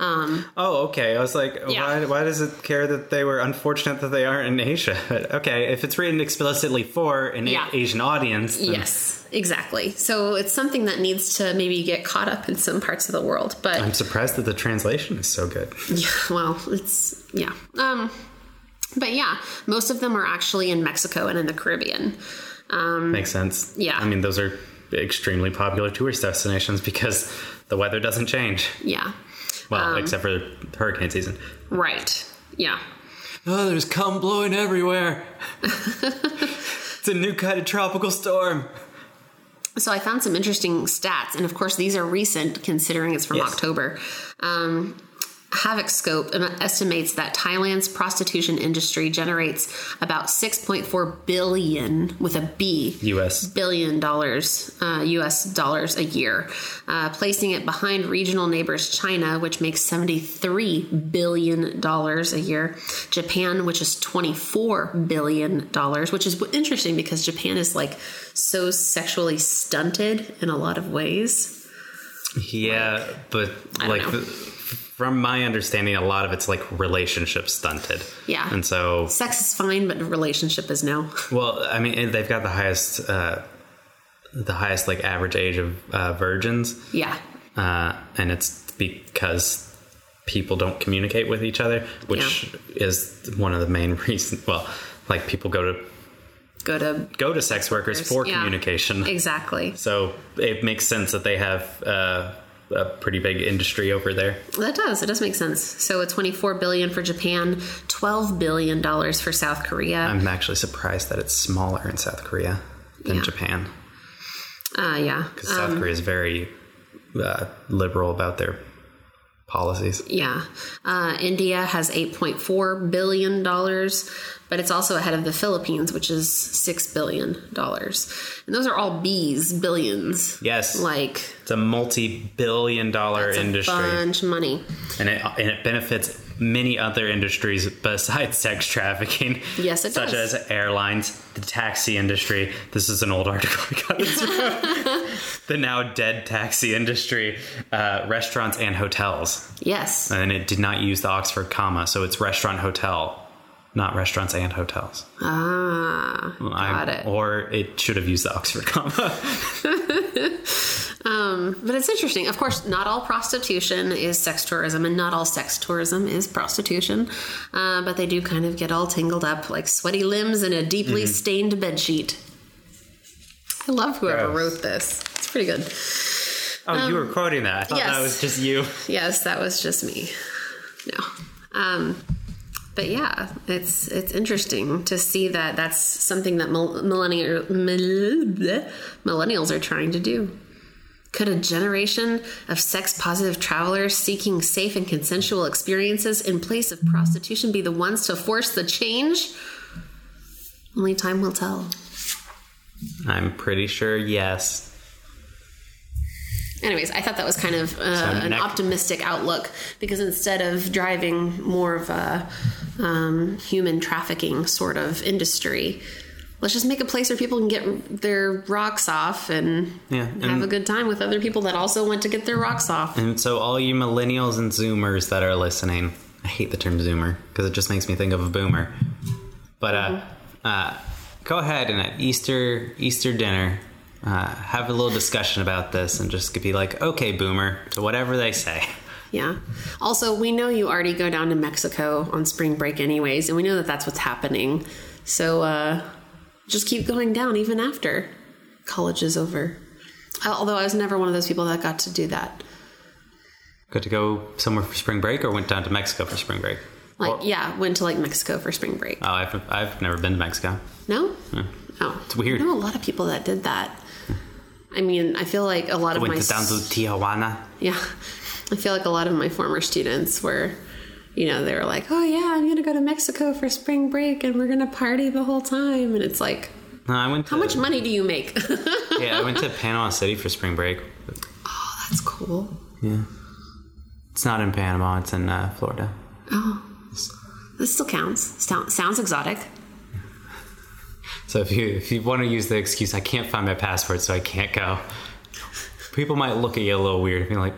Um, oh, okay. I was like, Yeah. why, why does it care that they were unfortunate that they aren't in Asia? okay, if it's written explicitly for an A- Asian audience, then yes, exactly. So it's something that needs to maybe get caught up in some parts of the world. But I'm surprised that the translation is so good. Yeah, well, it's yeah. Um, but yeah, most of them are actually in Mexico and in the Caribbean. Um, Makes sense. Yeah. I mean, those are extremely popular tourist destinations because the weather doesn't change. yeah, Well, Um, except for hurricane season. right. Yeah. Oh, there's cum blowing everywhere. it's a new kind of tropical storm. So I found some interesting stats, and of course these are recent, considering it's from Yes. October. Um, Havocscope estimates that Thailand's prostitution industry generates about 6.4 billion with a B U.S. billion dollars uh, U.S. dollars a year, uh, placing it behind regional neighbors China, which makes 73 billion dollars a year, Japan, which is 24 billion dollars, which is interesting because Japan is like so sexually stunted in a lot of ways. Yeah, but like know. the- from my understanding, a lot of it's like relationship stunted. Yeah. and so Sex is fine, but relationship is no. well, I mean, they've got the highest, uh, the highest like average age of uh, virgins, Yeah, uh, and it's because people don't communicate with each other, which is one of the main reasons. Well, like people go to go to go to sex workers for Yeah. communication. exactly. So it makes sense that they have uh, a pretty big industry over there. That does. It does make sense. So, it's 24 billion for Japan, 12 billion dollars for South Korea. I'm actually surprised that it's smaller in South Korea than Yeah. Japan Uh, yeah. because South Korea is very uh, liberal about their policies. Yeah. Uh, India has $8.4 billion, but it's also ahead of the Philippines, which is $6 billion. And those are all B's, billions. Yes, Like, it's a multi-billion dollar it's a industry, bunch of money. and it and it benefits many other industries besides sex trafficking. Yes, it does. such does. as airlines, the taxi industry. This is an old article I got this the now dead taxi industry, uh, restaurants and hotels. Yes. And it did not use the Oxford comma, so it's restaurant hotel, not restaurants and hotels. Ah, got I'm- it. Or it should have used the Oxford comma. But it's interesting. Of course, not all prostitution is sex tourism, and not all sex tourism is prostitution. Uh, but they do kind of get all tangled up like sweaty limbs in a deeply Mm-hmm. stained bed sheet. I love whoever Gross. wrote this. It's pretty good. Oh, you were quoting that. I thought Um, yes. that was just you. Yes, that was just me. No. Um, but yeah, it's it's interesting to see that that's something that millennial, millennials are trying to do. Could a generation of sex positive travelers seeking safe and consensual experiences in place of prostitution be the ones to force the change? Only time will tell. I'm pretty sure yes. Anyways, I thought that was kind of uh, an optimistic outlook because instead of driving more of a um, human trafficking sort of industry, let's just make a place where people can get their rocks off and Yeah, have a good time with other people that also want to get their rocks off. And so, all you millennials and Zoomers that are listening, I hate the term Zoomer because it just makes me think of a boomer. But uh, uh, go ahead and at Easter Easter dinner, uh, have a little discussion about this and just be like, "Okay, boomer," to whatever they say. Yeah. Also, we know you already go down to Mexico on spring break, anyways, and we know that that's what's happening. So uh, just keep going down even after college is over. Although I was never one of those people that got to do that. Got to go somewhere for spring break, or went down to Mexico for spring break. Like, yeah, went to like Mexico for spring break. Oh, I've I've never been to Mexico. No? Oh. It's weird. I know a lot of people that did that. I mean, I feel like a lot of Went my down to Tijuana. yeah, I feel like a lot of my former students were, you know, they were like, "Oh yeah, I'm gonna go to Mexico for spring break, and we're gonna party the whole time." And it's like, No, I went. To, how much money do you make? Yeah, I went to Panama City for spring break. Oh, that's cool. Yeah, it's not in Panama. It's in uh, Florida. Oh, this still counts. Sound, sounds exotic. So if you if you want to use the excuse, I can't find my passport, so I can't go. People might look at you a little weird and be like,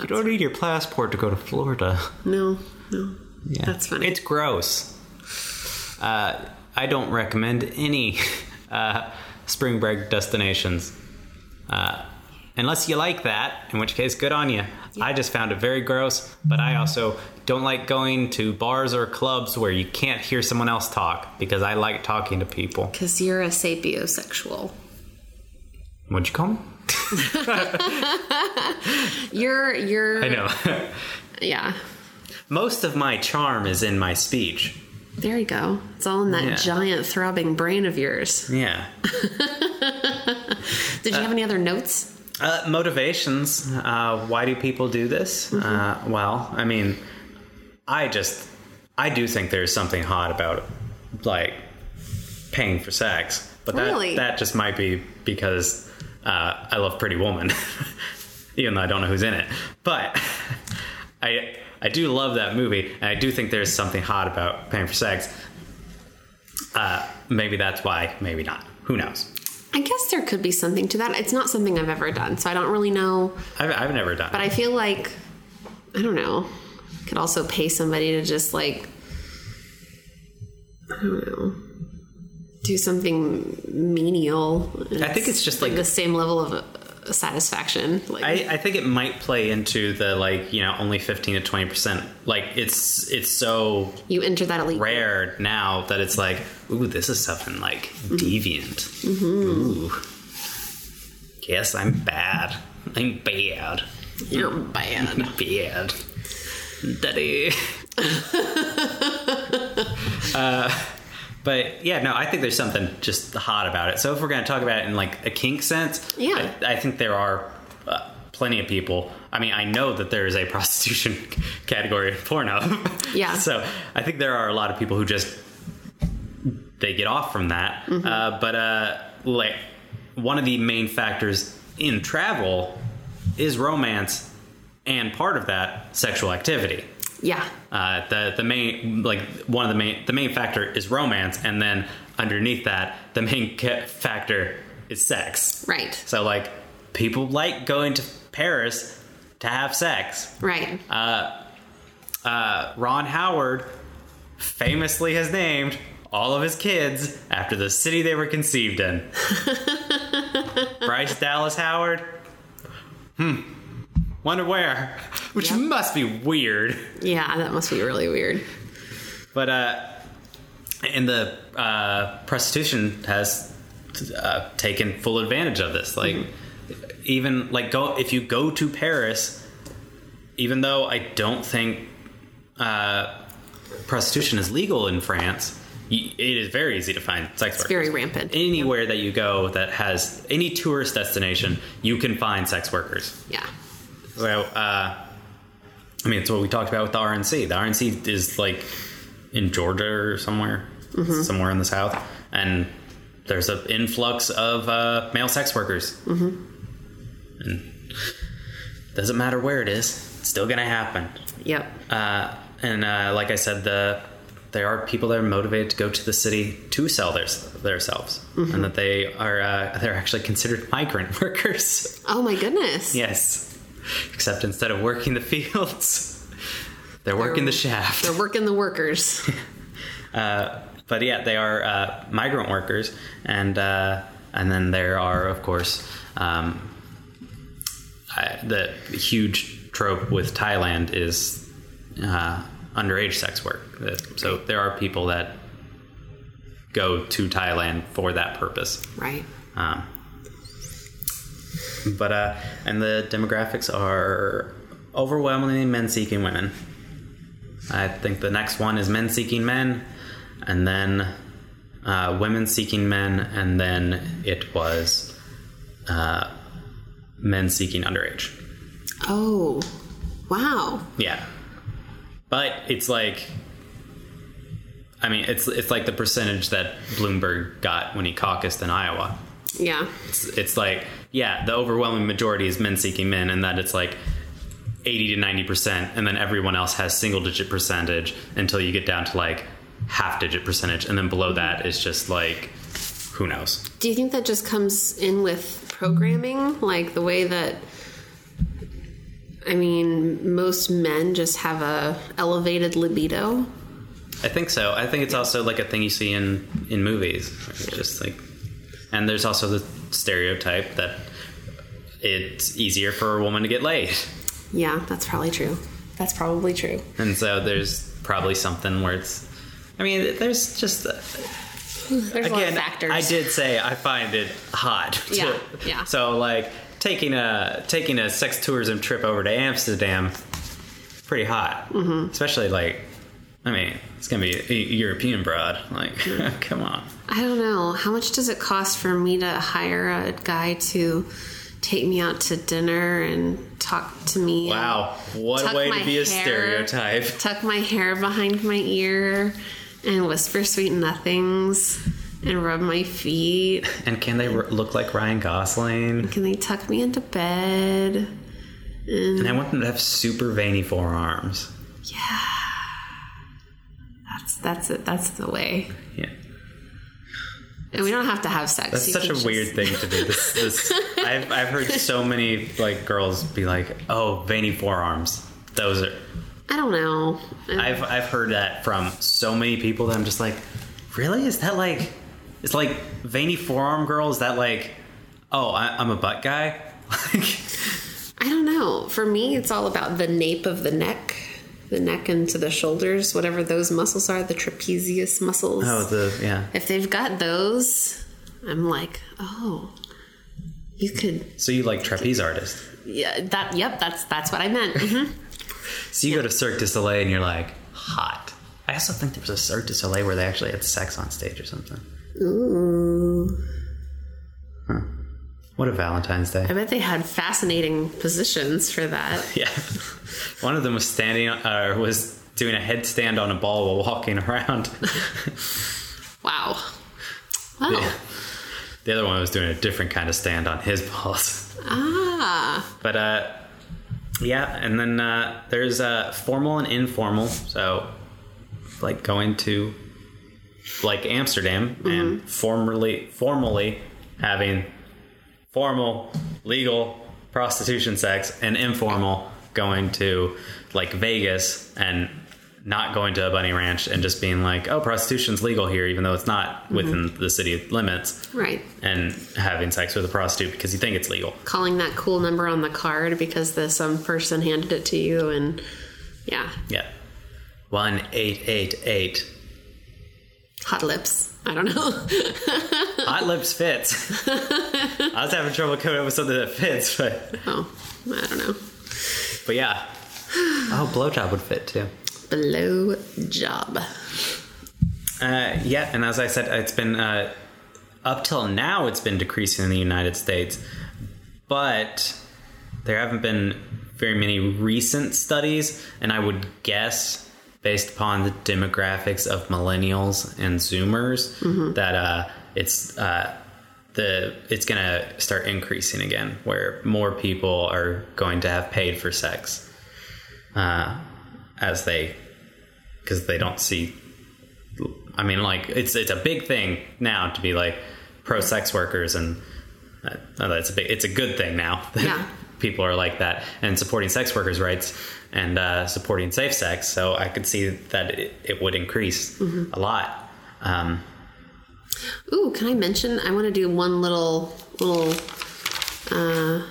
"You don't need your passport to go to Florida." No, no, Yeah, That's funny. It's gross. Uh, I don't recommend any uh, spring break destinations. Uh, unless you like that, in which case, good on you. I just found it very gross, but I also don't like going to bars or clubs where you can't hear someone else talk because I like talking to people. because you're a sapiosexual. What'd you call me? You're you're I know. yeah. Most of my charm is in my speech. There you go. It's all in that Yeah. giant throbbing brain of yours. Yeah. Did you have any other notes? Uh, motivations. Uh, why do people do this? Uh, well, I mean, I just, I do think there's something hot about, like, paying for sex. But that, Really? that just might be because uh, I love Pretty Woman, even though I don't know who's in it. But I, I do love that movie, and I do think there's something hot about paying for sex. Uh, maybe that's why, maybe not. Who knows? I guess there could be something to that. It's not something I've ever done, so I don't really know. I've, I've never done. But it. I feel like I don't know. Could also pay somebody to just like I don't know. Do something menial. I think it's just like like- the same level of satisfaction. Like I, I think it might play into the like you know only fifteen to twenty percent. Like it's it's so you enter that elite. rare now that it's like ooh this is something like deviant. Ooh, yes I'm bad. I'm bad. You're bad. Bad. Daddy. uh, but yeah, no, I think there's something just hot about it. So if we're going to talk about it in like a kink sense, Yeah. I, I think there are uh, plenty of people. I mean, I know that there is a prostitution category in Pornhub. Yeah. so I think there are a lot of people who just they get off from that. Mm-hmm. Uh, but uh, like one of the main factors in travel is romance, and part of that sexual activity. Yeah. Uh, the the main like one of the main the main factor is romance, and then underneath that, the main ca- factor is sex. Right. So like people like going to Paris to have sex. Right. Uh, Ron Howard famously has named all of his kids after the city they were conceived in. Bryce Dallas Howard. Hmm. Wonder where. Which Yep. must be weird. yeah, that must be really weird. But uh, and the uh, prostitution has uh, taken full advantage of this. Like even like go if you go to Paris, even though I don't think uh, prostitution is legal in France, it is very easy to find sex It's workers. very rampant. Anywhere that you go that has any tourist destination, you can find sex workers. Yeah. So, uh, I mean, it's what we talked about with the RNC. The RNC is like in Georgia or somewhere, somewhere in the South, and there's an influx of uh, male sex workers. Mm-hmm. And doesn't matter where it is, it's still gonna happen. Yep. Uh, and uh, like I said, the there are people that are motivated to go to the city to sell their themselves, and that they are uh, they're actually considered migrant workers. Oh my goodness. Yes. Except instead of working the fields, they're working the shaft. They're working the workers. Uh, but yeah, they are uh, migrant workers, and uh, and then there are, of course, um, I, the huge trope with Thailand is uh, underage sex work. So there are people that go to Thailand for that purpose. right. Um, but uh, and the demographics are overwhelmingly men seeking women. I think the next one is men seeking men, and then uh, women seeking men, and then it was uh, men seeking underage. Oh. Wow. Yeah, but it's like. I mean, it's it's like the percentage that Bloomberg got when he caucused in Iowa. Yeah. it's, it's like yeah the overwhelming majority is men seeking men and that it's like 80 to 90 percent and then everyone else has single digit percentage until you get down to like half digit percentage and then below that is just like who knows Do you think that just comes in with programming? Like the way that I mean, most men just have a elevated libido. i think so i think it's also like a thing you see in in movies It's just like and there's also the stereotype that it's easier for a woman to get laid Yeah, that's probably true. That's probably true. and so there's probably something where it's i mean there's just There's a lot of again, factors. I did say I find it hot. to- Yeah, yeah. So like taking a taking a sex tourism trip over to Amsterdam, pretty hot. Mm-hmm. Especially like, I mean, it's gonna be a European broad. Like, come on. I don't know. How much does it cost for me to hire a guy to take me out to dinner and talk to me? Wow, what a way to be a hair. stereotype. Tuck my hair behind my ear and whisper sweet nothings and rub my feet. And can they r- look like Ryan Gosling? Can they tuck me into bed? And I want them to have super veiny forearms. That's that's it. That's the way. Yeah. And we don't have to have sex. That's You such a just- weird thing to do. This, this, I've, I've heard so many like girls be like, "Oh, veiny forearms." Those are. I don't know. I've I've heard that from so many people that I'm just like, really? Is that like, it's like veiny forearm girl? Is that like, oh, I, I'm a butt guy? Like, I don't know. For me, it's all about the nape of the neck, the neck into the shoulders, whatever those muscles are, the trapezius muscles. oh, the yeah. If they've got those, I'm like, oh, you could. So you like trapeze artist? Yeah, that. Yep, that's that's what I meant. Mhm. So you go to Cirque du Soleil and you're like, hot. I also think there was a Cirque du Soleil where they actually had sex on stage or something. Ooh, What a Valentine's Day. I bet they had fascinating positions for that. Yeah. One of them was standing, uh, was doing a headstand on a ball while walking around. Wow. Wow. Yeah. The other one was doing a different kind of stand on his balls. Ah. But uh, Yeah, and then uh, there's uh, formal and informal. So, like going to like Amsterdam and formally formally having formal legal prostitution sex and informal going to like Vegas and not going to a bunny ranch and just being like, oh, prostitution's legal here, even though it's not mm-hmm. within the city limits, Right. and having sex with a prostitute because you think it's legal. Calling that cool number on the card because the some person handed it to you and yeah. Yeah. One eight eight eight. Hot lips. I don't know. Hot lips fits. I was having trouble coming up with something that fits, but oh, I don't know. But yeah. Oh, blowjob would fit too. Blow job. Uh, yeah, and as I said, it's been uh, up till now it's been decreasing in the United States, but there haven't been very many recent studies, and I would guess based upon the demographics of millennials and Zoomers that uh, it's uh, the it's gonna start increasing again, where more people are going to have paid for sex uh, as they because they don't see I mean, like it's it's a big thing now to be like pro sex workers, and uh, it's a big, it's a good thing now that Yeah. people are like that and supporting sex workers' rights and uh, supporting safe sex. So I could see that it, it would increase a lot. Um, Ooh, can I mention? I want to do one little little uh,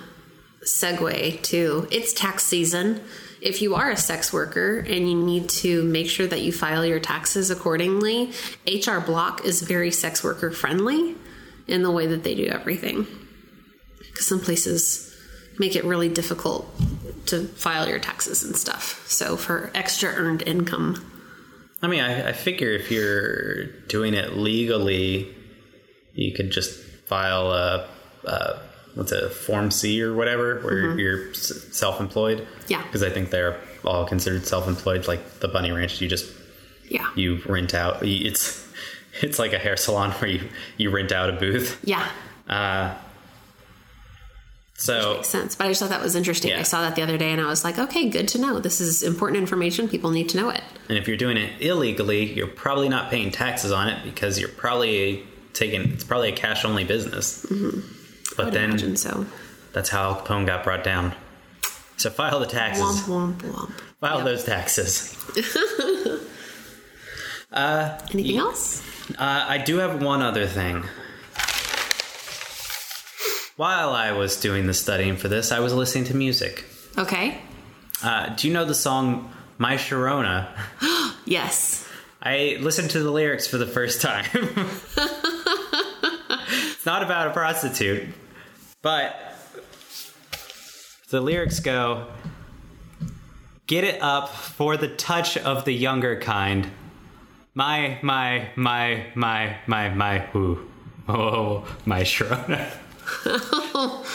segue too. It's tax season. If you are a sex worker and you need to make sure that you file your taxes accordingly, HR Block is very sex worker friendly in the way that they do everything. Because some places make it really difficult to file your taxes and stuff. So for extra earned income, I mean, I, I figure if you're doing it legally, you could just file a, a what's it, a Form C or whatever, where you're s- self-employed. Yeah. Because I think they're all considered self-employed. Like the Bunny Ranch, you just yeah, you rent out. It's it's like a hair salon where you you rent out a booth. yeah, Uh, so makes sense. But I just thought that was interesting. Yeah. I saw that the other day and I was like, okay, good to know. This is important information. People need to know it. And if you're doing it illegally, you're probably not paying taxes on it because you're probably taking it's probably a cash only business. But Mm-hmm. Would then so. that's how Al Capone got brought down. So file the taxes. Womp womp womp. File those taxes. Anything else? Uh, I do have one other thing. While I was doing the studying for this, I was listening to music. Okay. Uh, do you know the song My Sharona? Yes. I listened to the lyrics for the first time. it's not about a prostitute, but the lyrics go Get it up for the touch of the younger kind. My, my, my, my, my, my, ooh. Oh, my Sharona.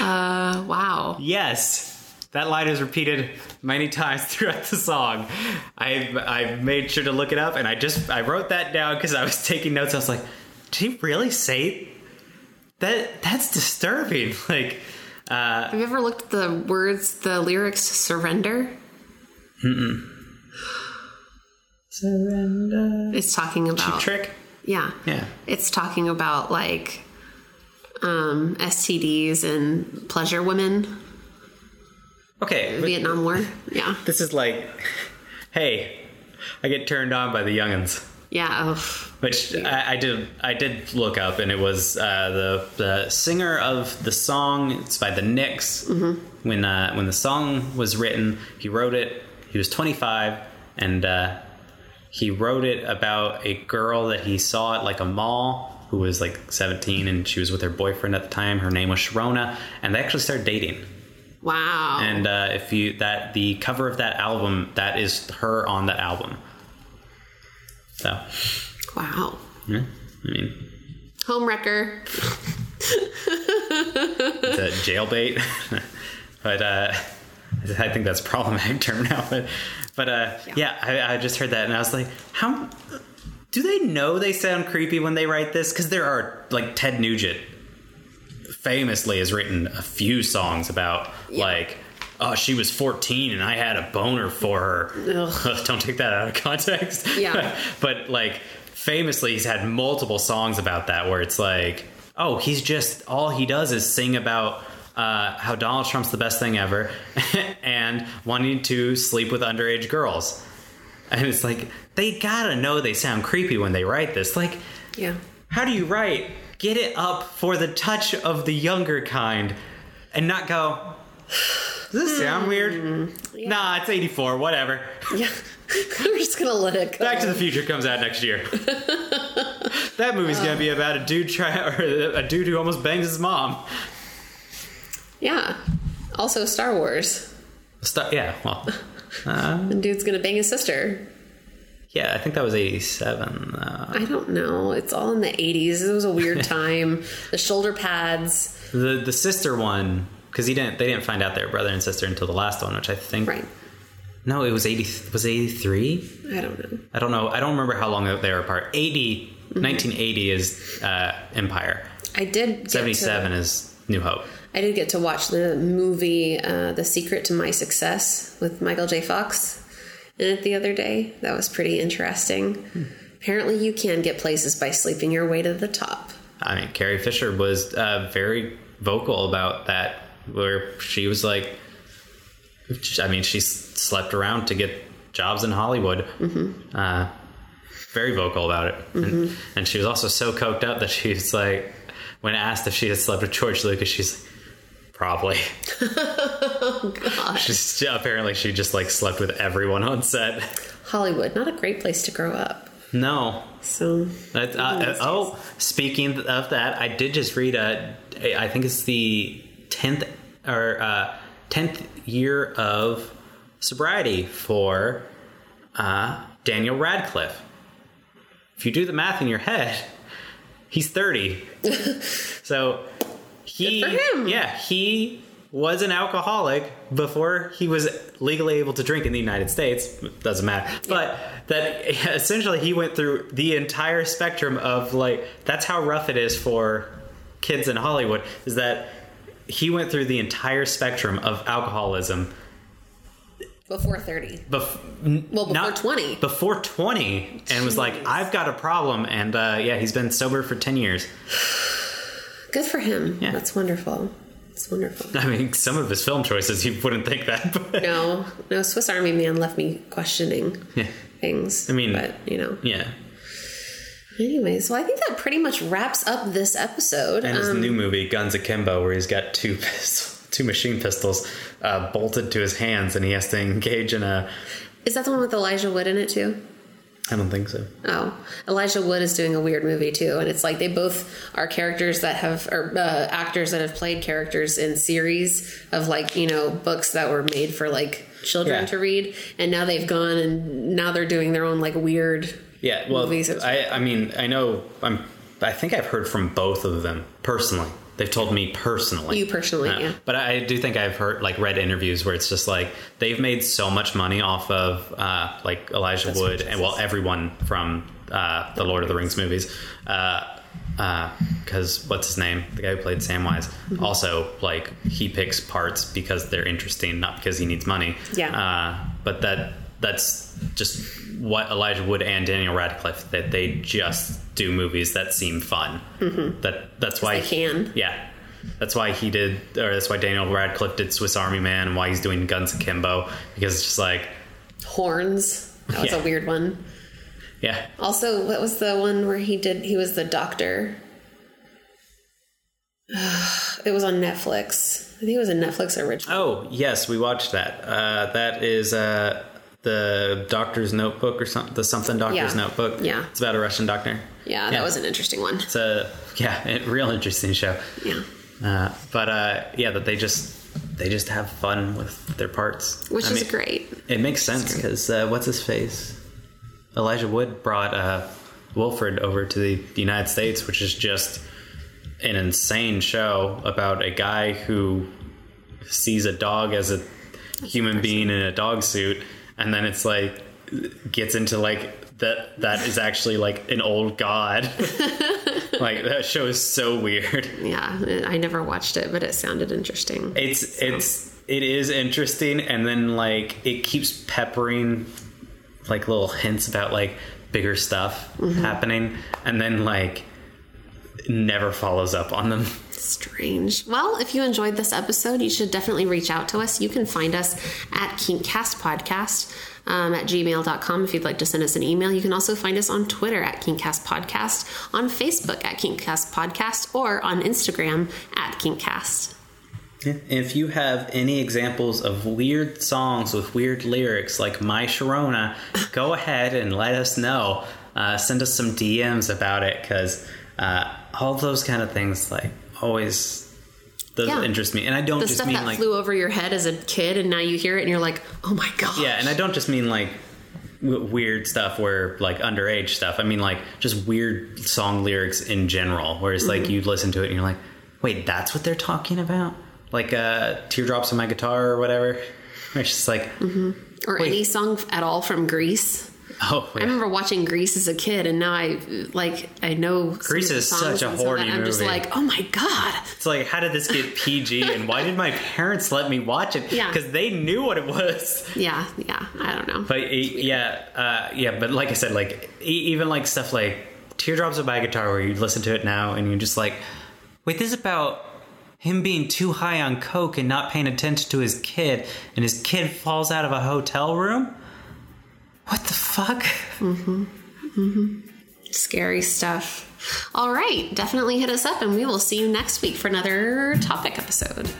Uh, wow. Yes. That line is repeated many times throughout the song. I I made sure to look it up, and I just I wrote that down because I was taking notes. I was like, "Did he really say that? That's disturbing." Like, uh, Have you ever looked at the words, the lyrics to Surrender? surrender. It's talking about. Trick. Yeah. Yeah. It's talking about like um, STDs and pleasure women, Okay, Vietnam War. Yeah. this is like, hey, I get turned on by the youngins. Yeah. Oh, Which I, I did. I did look up, and it was uh, the the singer of the song. It's by the Knack. When uh, when the song was written, he wrote it. He was 25, and uh, he wrote it about a girl that he saw at like a mall who was like 17, and she was with her boyfriend at the time. Her name was Sharona, and they actually started dating. wow. And uh, if you that the cover of that album, that is her on that album. So, wow. yeah, I mean. Homewrecker. it's a jailbait. but uh, I think that's problematic term now. But but uh, yeah, I, I just heard that and I was like, how do they know they sound creepy when they write this? Because there are like Ted Nugent famously has written a few songs about like oh, she was 14 and I had a boner for her. Don't take that out of context. Yeah. but like famously, he's had multiple songs about that where it's like, oh, he's just all he does is sing about. Uh, how Donald Trump's the best thing ever, and wanting to sleep with underage girls, and it's like they gotta know they sound creepy when they write this. Like, Yeah. how do you write get it up for the touch of the younger kind and not go does this sound weird hmm. nah it's 84 whatever Yeah. We're just gonna let it go. back to the future comes out next year that movie's gonna be uh. about a dude try or a dude who almost bangs his mom Yeah. Also Star Wars. Stu- yeah well The uh, dude's gonna bang his sister. Yeah i think that was 87 uh, I don't know. It's all in the 80s. It was a weird time. the shoulder pads. the the sister one because he didn't they didn't find out they were brother and sister until the last one which i think Right. no it was 80 was it 83 I don't know. I don't know. I don't remember how long they were apart. 80, Mm-hmm. 1980 is uh, Empire. I did get 77 To, is New Hope. I did get to watch the movie uh, The Secret to My Success with Michael J. Fox in it the other day. That was pretty interesting. Hmm. Apparently, you can get places by sleeping your way to the top. I mean, Carrie Fisher was uh, very vocal about that, where she was like, I mean, she slept around to get jobs in Hollywood. Mm-hmm. Uh, very vocal about it. And, Mm-hmm. and she was also so coked up that she was like, when asked if she had slept with George Lucas, she's like, probably. oh, God. She's, apparently, she just like slept with everyone on set. Hollywood, not a great place to grow up. No, So, oh, speaking of that, I did just read a. I think it's the tenth or uh, tenth year of sobriety for uh, Daniel Radcliffe. If you do the math in your head, he's thirty. so he, Good for him. yeah, he was an alcoholic before he was legally able to drink in the United States. Doesn't matter. But that essentially he went through the entire spectrum of like that's how rough it is for kids in Hollywood is that he went through the entire spectrum of alcoholism before 30. bef- Well, before not- 20. before 20 and was like i've got a problem and uh, yeah he's been sober for 10 years Good for him. Yeah. That's wonderful. It's wonderful. i mean some of his film choices you wouldn't think that but No, no, Swiss Army Man left me questioning yeah things. I mean- but you know. yeah Anyways, well, I think that pretty much wraps up this episode. and his Um, new movie guns akimbo where he's got two pistols, two machine pistols uh, bolted to his hands and he has to engage in a is that the one with Elijah Wood in it too? I don't think so Oh, Elijah Wood is doing a weird movie too, and it's like they both are characters that have, or uh, actors that have played characters in series of like you know books that were made for like children Yeah. to read, and now they've gone and now they're doing their own like weird. Yeah, well, movies. I, I mean, I know, I'm, I think I've heard from both of them personally. They've told me personally. You personally, Uh, yeah. But I do think I've heard, like, read interviews where it's just like they've made so much money off of, uh, like Elijah Wood and well, everyone from uh, the Lord of the Rings movies. Because what's his name? The guy who played Samwise. Mm-hmm. Also, like, he picks parts because they're interesting, not because he needs money. Yeah. Uh, but that that's just what Elijah Wood and Daniel Radcliffe that they just do movies that seem fun. Mm-hmm. That that's why they can. Yeah, that's why he did, or that's why Daniel Radcliffe did Swiss Army Man, and why he's doing Guns Akimbo because it's just like, Horns. That was Yeah. a weird one. yeah, Also, what was the one where he did? He was the doctor. It was on Netflix. I think it was a Netflix original. Oh yes, we watched that. Uh, that is uh, the Doctor's Notebook or something. The something Doctor's Yeah. Notebook. Yeah. it's about a Russian doctor. Yeah, that was an interesting one. It's a yeah, real interesting show. Yeah, Uh, but uh, yeah, that they just they just have fun with their parts, which I is mean, great. It makes sense because uh, what's his face? Elijah Wood brought uh, Wilfred over to the United States, which is just an insane show about a guy who sees a dog as a human being in a dog suit, and then it's like gets into like that that is actually like an old god. like that show is so weird. Yeah, I never watched it, but it sounded interesting. It's it's it is interesting, and then like it keeps peppering like little hints about like bigger stuff mm-hmm. happening, and then like never follows up on them. Strange. Well, if you enjoyed this episode, you should definitely reach out to us. You can find us at Kinkcast Podcast um, at gmail.com if you'd like to send us an email. You can also find us on Twitter at Kinkcast Podcast, on Facebook at Kinkcast Podcast, or on Instagram at Kinkcast. If you have any examples of weird songs with weird lyrics like My Sharona, go ahead and let us know. Uh, send us some DMs about it because uh, all those kind of things like always those Yeah. interest me. And I don't The just stuff mean that like flew over your head as a kid, and now you hear it and you're like, oh my god. yeah, and I don't just mean like w- weird stuff where like underage stuff. I mean like just weird song lyrics in general. Where it's Mm-hmm. like you listen to it and you're like, wait, that's what they're talking about? Like uh, teardrops on my guitar or whatever. It's just like, or Wait. any song at all from Grease. Oh, I remember watching Grease as a kid, and now I like I know Grease is such a of that, I'm just like, oh my god. It's like, how did this get PG and why did my parents let me watch it? Yeah. Because they knew what it was. Yeah, yeah. I don't know. But yeah, uh, yeah, but like I said, like even like stuff like Teardrops of My Guitar, where you listen to it now and you're just like, wait, this is about him being too high on coke and not paying attention to his kid, and his kid falls out of a hotel room. What the fuck? Mm-hmm. Mm-hmm. Scary stuff. All right, definitely hit us up, and we will see you next week for another topic episode.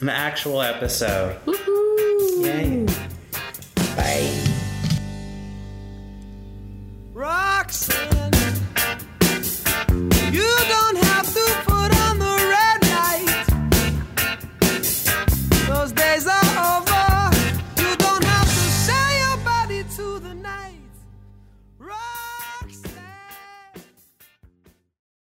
An actual episode. Woohoo! Yay. Bye. Rocks!